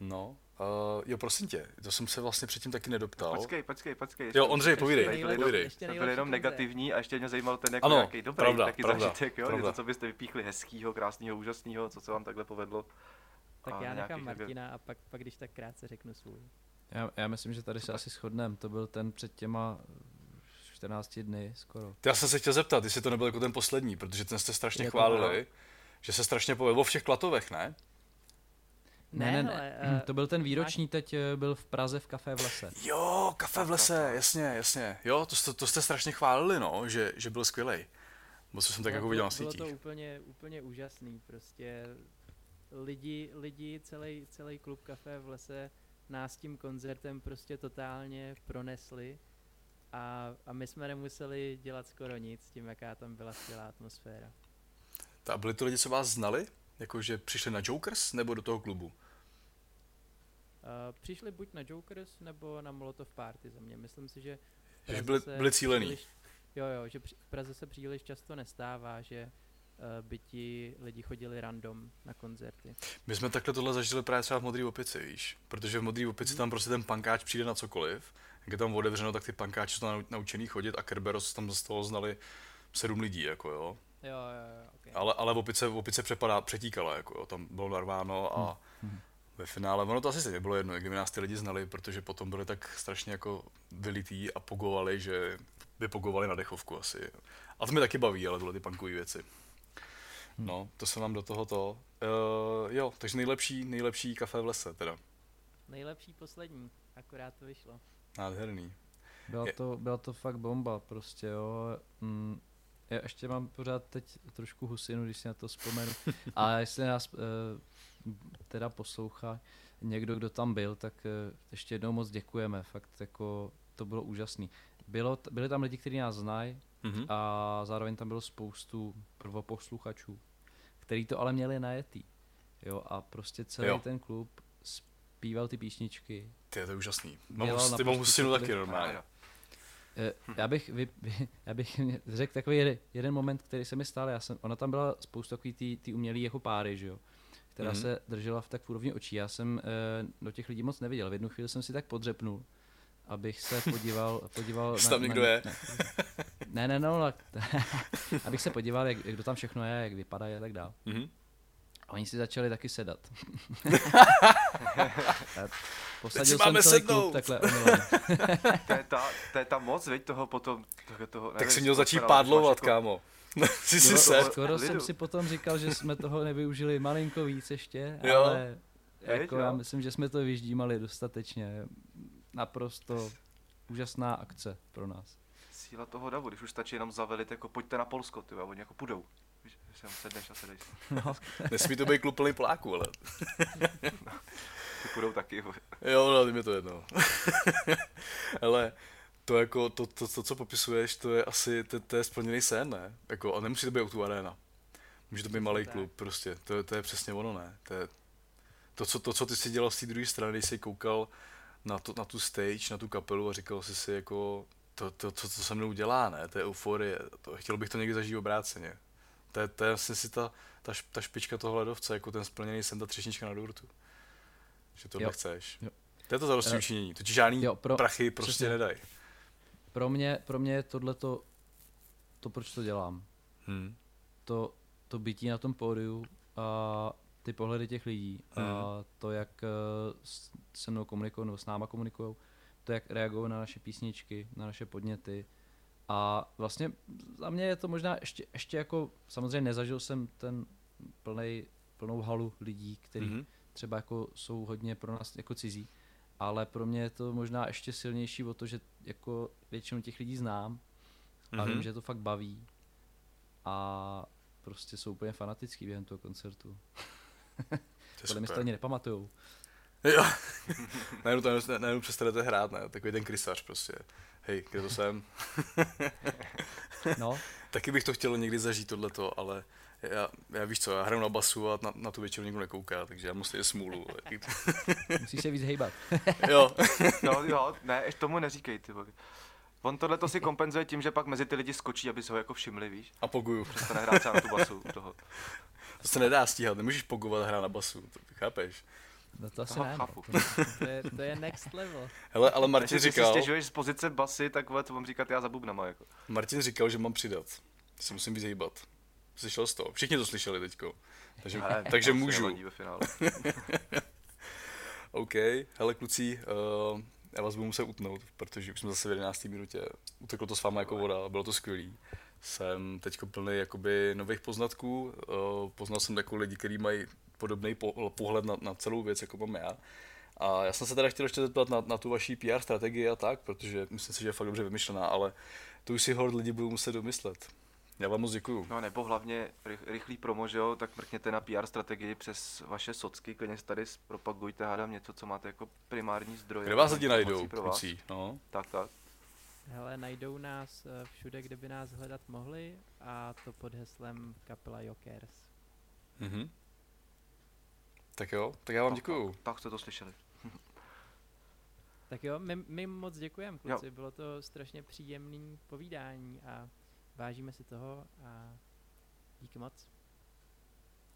Speaker 2: No, uh, jo, prosím tě, to jsem se vlastně předtím taky nedoptal.
Speaker 3: Počkej, počkej, počkej.
Speaker 2: Jo, Ondřej, povídej,
Speaker 3: byl jenom,
Speaker 2: povídej.
Speaker 4: ještě
Speaker 3: to byl jenom
Speaker 4: koncert.
Speaker 3: negativní a ještě mě zajímal ten jako
Speaker 2: Ano,
Speaker 3: nějaký dobrý
Speaker 2: pravda,
Speaker 3: taky
Speaker 2: pravda,
Speaker 3: zážitek, jo?
Speaker 2: pravda.
Speaker 3: Něco, co byste vypíchli hezkýho, krásného, úžasného, co se vám takhle povedlo.
Speaker 4: Tak já nechám
Speaker 3: jako-
Speaker 4: Martina a pak, pak když tak krátce řeknu svůj.
Speaker 5: Já, já myslím, že tady se asi shodneme. To byl ten před těma 14 dny skoro.
Speaker 2: Já jsem se chtěl zeptat, jestli to nebyl jako ten poslední, protože ten jste strašně
Speaker 4: Je to
Speaker 2: chválili, že se strašně povedlo v těch klatovech, ne?
Speaker 5: Ne, ne, ne.
Speaker 4: hele, eh,
Speaker 5: to byl ten výroční, teď eh, byl v Praze v kafé v lese.
Speaker 2: Jo, kafe v lese, jasně, jasně. Jo, to, jste, to jste strašně chválili, no, že, že byl skvělej. Bo co jsem tak
Speaker 4: bylo
Speaker 2: jako
Speaker 4: to-
Speaker 2: viděl na
Speaker 4: Bylo
Speaker 2: sítích.
Speaker 4: to úplně, úplně úžasný, prostě lidi, lidi celý, celý klub Café v lese nás tím koncertem prostě totálně pronesli a, a my jsme nemuseli dělat skoro nic tím, jaká tam byla skvělá atmosféra.
Speaker 2: A byli to lidi, co vás znali? Jakože přišli na Jokers nebo do toho klubu?
Speaker 4: Uh, přišli buď na Jokers nebo na Molotov Party za mě. Myslím si, že v
Speaker 2: Že byli, byli cílený.
Speaker 4: příliš- Jo, jo, že při- v Praze se příliš často nestává, že uh, by ti lidi chodili random na koncerty.
Speaker 2: My jsme takhle tohle zažili právě třeba v Modrý opici, víš? Protože v Modrý opici tam prostě ten pankáč přijde na cokoliv. Jak je tam otevřeno, tak ty pankáči jsou nau- naučený chodit a Kerberos tam z toho znali sedm lidí, jako jo.
Speaker 4: Jo, jo, jo, okay.
Speaker 2: Ale, ale v opice, v opice přepadá, přetíkala, jako jo. Tam bylo narváno a ve finále, ono to asi stejně bylo jedno, kdyby nás ty lidi znali, protože potom byli tak strašně jako vylitý a pogovali, že by pogovali na dechovku asi. A to mi taky baví, ale tyhle ty punkové věci. No, to se vám do toho to. Uh, jo, takže nejlepší, nejlepší kafe v lese teda.
Speaker 4: Nejlepší poslední, akorát to vyšlo.
Speaker 2: Nádherný.
Speaker 5: Byla
Speaker 2: Je-
Speaker 5: to, byla to fakt bomba, prostě jo. Mm, já ještě mám pořád teď trošku husinu, když si na to vzpomenu. (laughs) A jestli nás uh, teda poslouchá někdo, kdo tam byl, tak uh, ještě jednou moc děkujeme. Fakt jako to bylo úžasný. Bylo, byli tam lidi, kteří nás znají
Speaker 2: Mhm.
Speaker 5: a zároveň tam bylo spoustu prvoposluchačů, který to ale měli najetý. Jo, a prostě celý
Speaker 2: Jo.
Speaker 5: ten klub zpíval ty písničky,
Speaker 2: Ty, to je úžasný. Mám, hus- ty mám
Speaker 5: cokoliv.
Speaker 2: taky normálně.
Speaker 5: Eh, Já bych, vy, vy, (laughs) já bych řekl takový jeden, moment, který se mi stal. Já jsem, ona tam byla spousta takový ty, ty umělý jako páry, že jo? Která
Speaker 2: Mhm.
Speaker 5: mm-hmm. se držela v tak v úrovni očí. Já jsem eh, do těch lidí moc neviděl. V jednu chvíli jsem si tak podřepnul, abych se podíval, (laughs) podíval
Speaker 2: Jestli tam někdo je.
Speaker 5: Ne, ne, no, tak, (laughs) abych se podíval, jak, jak kdo tam všechno je, jak vypadá a tak dál.
Speaker 2: Mhm.
Speaker 5: A oni si začali taky sedat. (laughs) Posadil jsem celý
Speaker 2: sednout.
Speaker 5: klub takhle.
Speaker 3: To je ta, to je ta moc, veď toho potom, toho, toho
Speaker 2: Tak
Speaker 3: nevím,
Speaker 2: si měl začít pádlovat,
Speaker 3: jako-
Speaker 2: kámo. (laughs) si si
Speaker 3: Jo,
Speaker 2: se.
Speaker 3: ale-
Speaker 5: Skoro jsem si potom říkal, že jsme toho nevyužili malinko víc ještě,
Speaker 2: Jo.
Speaker 5: ale jako
Speaker 3: jo.
Speaker 5: já myslím, že jsme to vyždímali dostatečně. Naprosto úžasná akce pro nás.
Speaker 3: Síla toho davu, když už stačí jenom zavelit, jako pojďte na Polsko, ty, a oni jako půjdou. Víš, sem sedneš a sedeš. (laughs)
Speaker 5: No,
Speaker 2: Nesmí to být klub plný Poláků, ale. (laughs)
Speaker 3: Ty půjdou taky.
Speaker 2: Jo, no, tím je to jedno. Ale to jako, to, to, to, co popisuješ, to je asi, to, to je splněný sen, ne? Jako, a nemusí to být tu arena. Může to být malý klub, prostě. To, je- to je přesně ono, ne? To, je, to, co, to, co ty si dělal z té druhé strany, když jsi koukal na, to, na tu stage, na tu kapelu a říkal jsi si jako, to, to, to, co se mnou dělá, ne? To je euforie. To, chtěl bych to někdy zažít obráceně. To je, to je asi si ta, ta, ta špička toho ledovce, jako ten splněný sen, ta třešnička na dortu. Že to
Speaker 5: Jo.
Speaker 2: nechceš.
Speaker 5: Jo.
Speaker 2: To je to zadosti
Speaker 5: Eh,
Speaker 2: učinění. To ti žádný
Speaker 5: jo, pro-
Speaker 2: prachy prostě
Speaker 5: přesně.
Speaker 2: nedají.
Speaker 5: Pro mě, pro mě je tohleto to, proč to dělám.
Speaker 2: Hmm.
Speaker 5: To, to bytí na tom pódiu a ty pohledy těch lidí a
Speaker 2: Mhm.
Speaker 5: to, jak eh, s- se mnou komunikují nebo s náma komunikují, to, jak reagují na naše písničky, na naše podněty. A vlastně za mě je to možná ještě, ještě jako, samozřejmě nezažil jsem ten plnej, plnou halu lidí, který
Speaker 2: Mhm.
Speaker 5: třeba jako jsou hodně pro nás jako cizí, ale pro mě je to možná ještě silnější o to, že jako většinu těch lidí znám a
Speaker 2: Mhm.
Speaker 5: vím, že je to fakt baví a prostě jsou úplně fanatický během toho koncertu. Podle mě to ani nepamatujou.
Speaker 2: Jo. (laughs) najednou, to, najednou přestanete hrát, ne? Takový ten krysař prostě. Hej, kde to jsem?
Speaker 5: No, (laughs)
Speaker 2: Taky bych to chtěl někdy zažít tohleto, ale já, já víš co, já hraju na basu a na, na tu většinu nikdo nekouká, takže já musím je smůlu. (laughs)
Speaker 5: musíš se víc hejbat. (laughs)
Speaker 2: jo,
Speaker 3: No jo, ne, ještě tomu neříkej, ty vole. On tohle to si kompenzuje tím, že pak mezi ty lidi skočí, aby se ho jako všimli, víš?
Speaker 2: a poguju.
Speaker 3: Přestane hrát třeba na tu basu u toho.
Speaker 2: To se nedá stíhat, nemůžeš pogovat a hrát na basu, to chápeš?
Speaker 5: No to asi
Speaker 3: Aha,
Speaker 5: ne. no.
Speaker 3: chápu.
Speaker 4: To je, to je next level.
Speaker 2: Hele, ale Martin
Speaker 3: Když si
Speaker 2: říkal,
Speaker 3: stěžuješ z pozice basy, tak vole, co mám říkat já za bubnama, jako.
Speaker 2: Martin říkal, že mám přidat. Se musím víc hýbat. Slyšel jsi to? Všichni to slyšeli teďko. Takže,
Speaker 3: Ne,
Speaker 2: takže můžu.
Speaker 3: Ve finále. (laughs)
Speaker 2: OK, hele kluci, uh, já vás budu muset utnout, protože už jsme zase v 11. minutě. Uteklo to s váma jako voda, bylo to skvělý. Jsem teď plný jakoby nových poznatků, uh, poznal jsem jako lidi, kteří mají podobný po- pohled na, na celou věc, jako mám já. A já jsem se teda chtěl ještě zeptat na, na tu vaší PR strategii a tak, protože myslím si, že je fakt dobře vymyšlená, ale to už si hord lidi budou muset domyslet. Já vám moc děkuju.
Speaker 3: No nebo hlavně rych, rychlý promo, že jo, tak mrkněte na PR strategii přes vaše socky, klidně tady propagujte, hádám něco, co máte jako primární zdroje.
Speaker 2: Kde vás lidi najdou,
Speaker 3: pro vás.
Speaker 2: kluci? No.
Speaker 3: Tak, tak.
Speaker 4: Hele, najdou nás eh, všude, kde by nás hledat mohli a to pod heslem kapela Jokers.
Speaker 2: Mhm. Tak jo, tak já vám
Speaker 3: Tak,
Speaker 2: děkuju.
Speaker 3: Tak, tak jste to slyšeli.
Speaker 4: Tak jo, my, my moc děkujeme, kluci, bylo to strašně příjemný povídání a vážíme si toho a díky moc.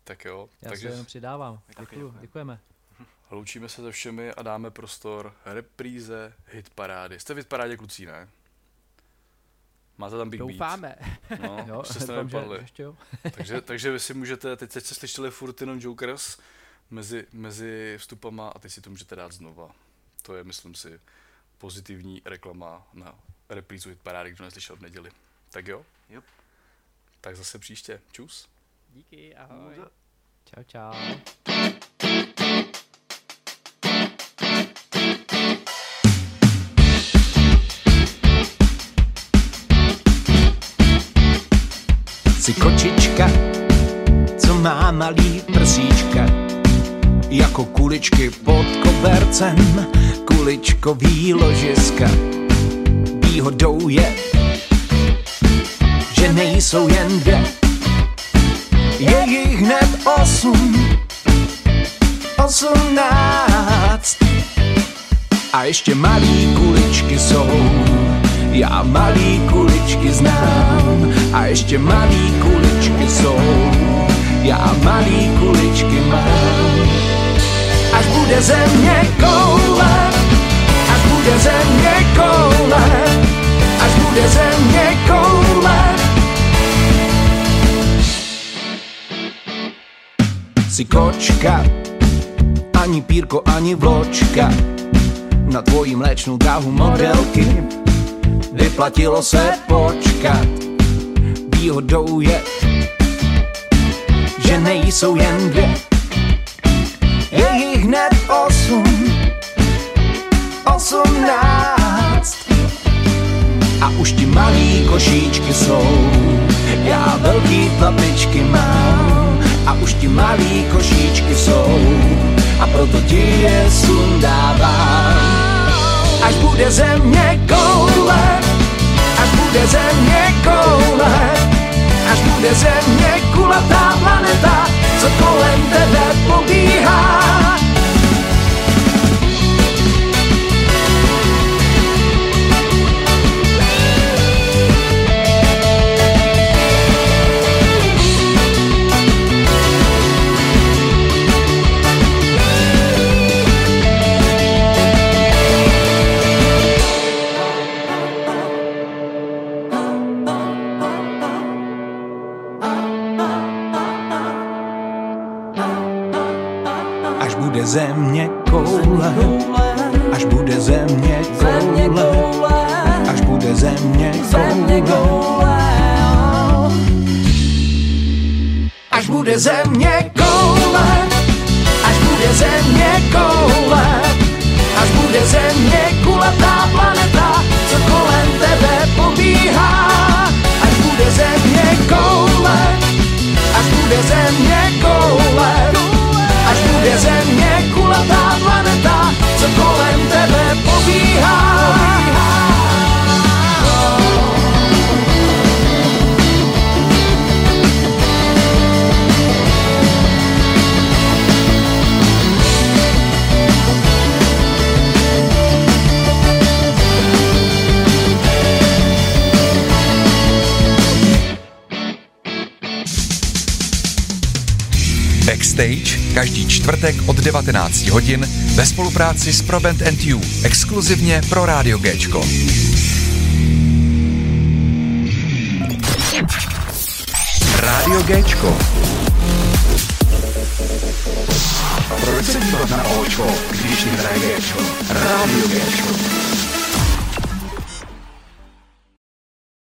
Speaker 2: Tak jo,
Speaker 5: Já
Speaker 2: takže
Speaker 5: se jenom přidávám. Děkuju,
Speaker 3: děkujeme.
Speaker 5: děkujeme. (laughs)
Speaker 2: loučíme se se všemi a dáme prostor repríze hit parády. Jste v hit parádě kluci, ne? Máte tam Big
Speaker 4: Doufáme.
Speaker 2: Beat? No, (laughs)
Speaker 5: Jo,
Speaker 2: jste
Speaker 5: doufám, že
Speaker 2: nevypadli.
Speaker 5: ještě jo. (laughs)
Speaker 2: takže, takže vy si můžete, teď jste slyšeli furt jenom Jokers mezi, mezi vstupama a teď si to můžete dát znova. To je, myslím si, pozitivní reklama na reprízu hit parády, kdo neslyšel v neděli. Tak jo?
Speaker 3: Jo.
Speaker 2: Tak zase příště. Čus.
Speaker 4: Díky, ahoj.
Speaker 3: Může-
Speaker 5: Čau, čau.
Speaker 6: Jsi kočička, co má malý prsíčka, jako kuličky pod kobercem, kuličkový ložiska. Výhodou je, že nejsou jen dvě, je jich hned osm, osmnáct. A ještě malý kuličky jsou, já malý kuličky znám. A ještě malý kuličky jsou, já malý kuličky mám. Až bude země koule, až bude země koule, až bude země koule. Jsi kočka, ani pírko, ani vločka, na tvojí mléčnou dráhu modelky. Vyplatilo se počkat. Výhodou je, že nejsou jen dvě, je jich hned osm, osmnáct. A už ti malý košíčky jsou, já velký tlapičky bude země koule, až bude země koule, až bude země kulatá planeta, co kolem tebe pobíhá.
Speaker 1: čtvrtek od 19 hodin ve spolupráci s Proband NTU, exkluzivně pro Rádio Géčko. Rádio Géčko.
Speaker 7: Proč se dívat na Očko, když hraje Géčko? Rádio Géčko.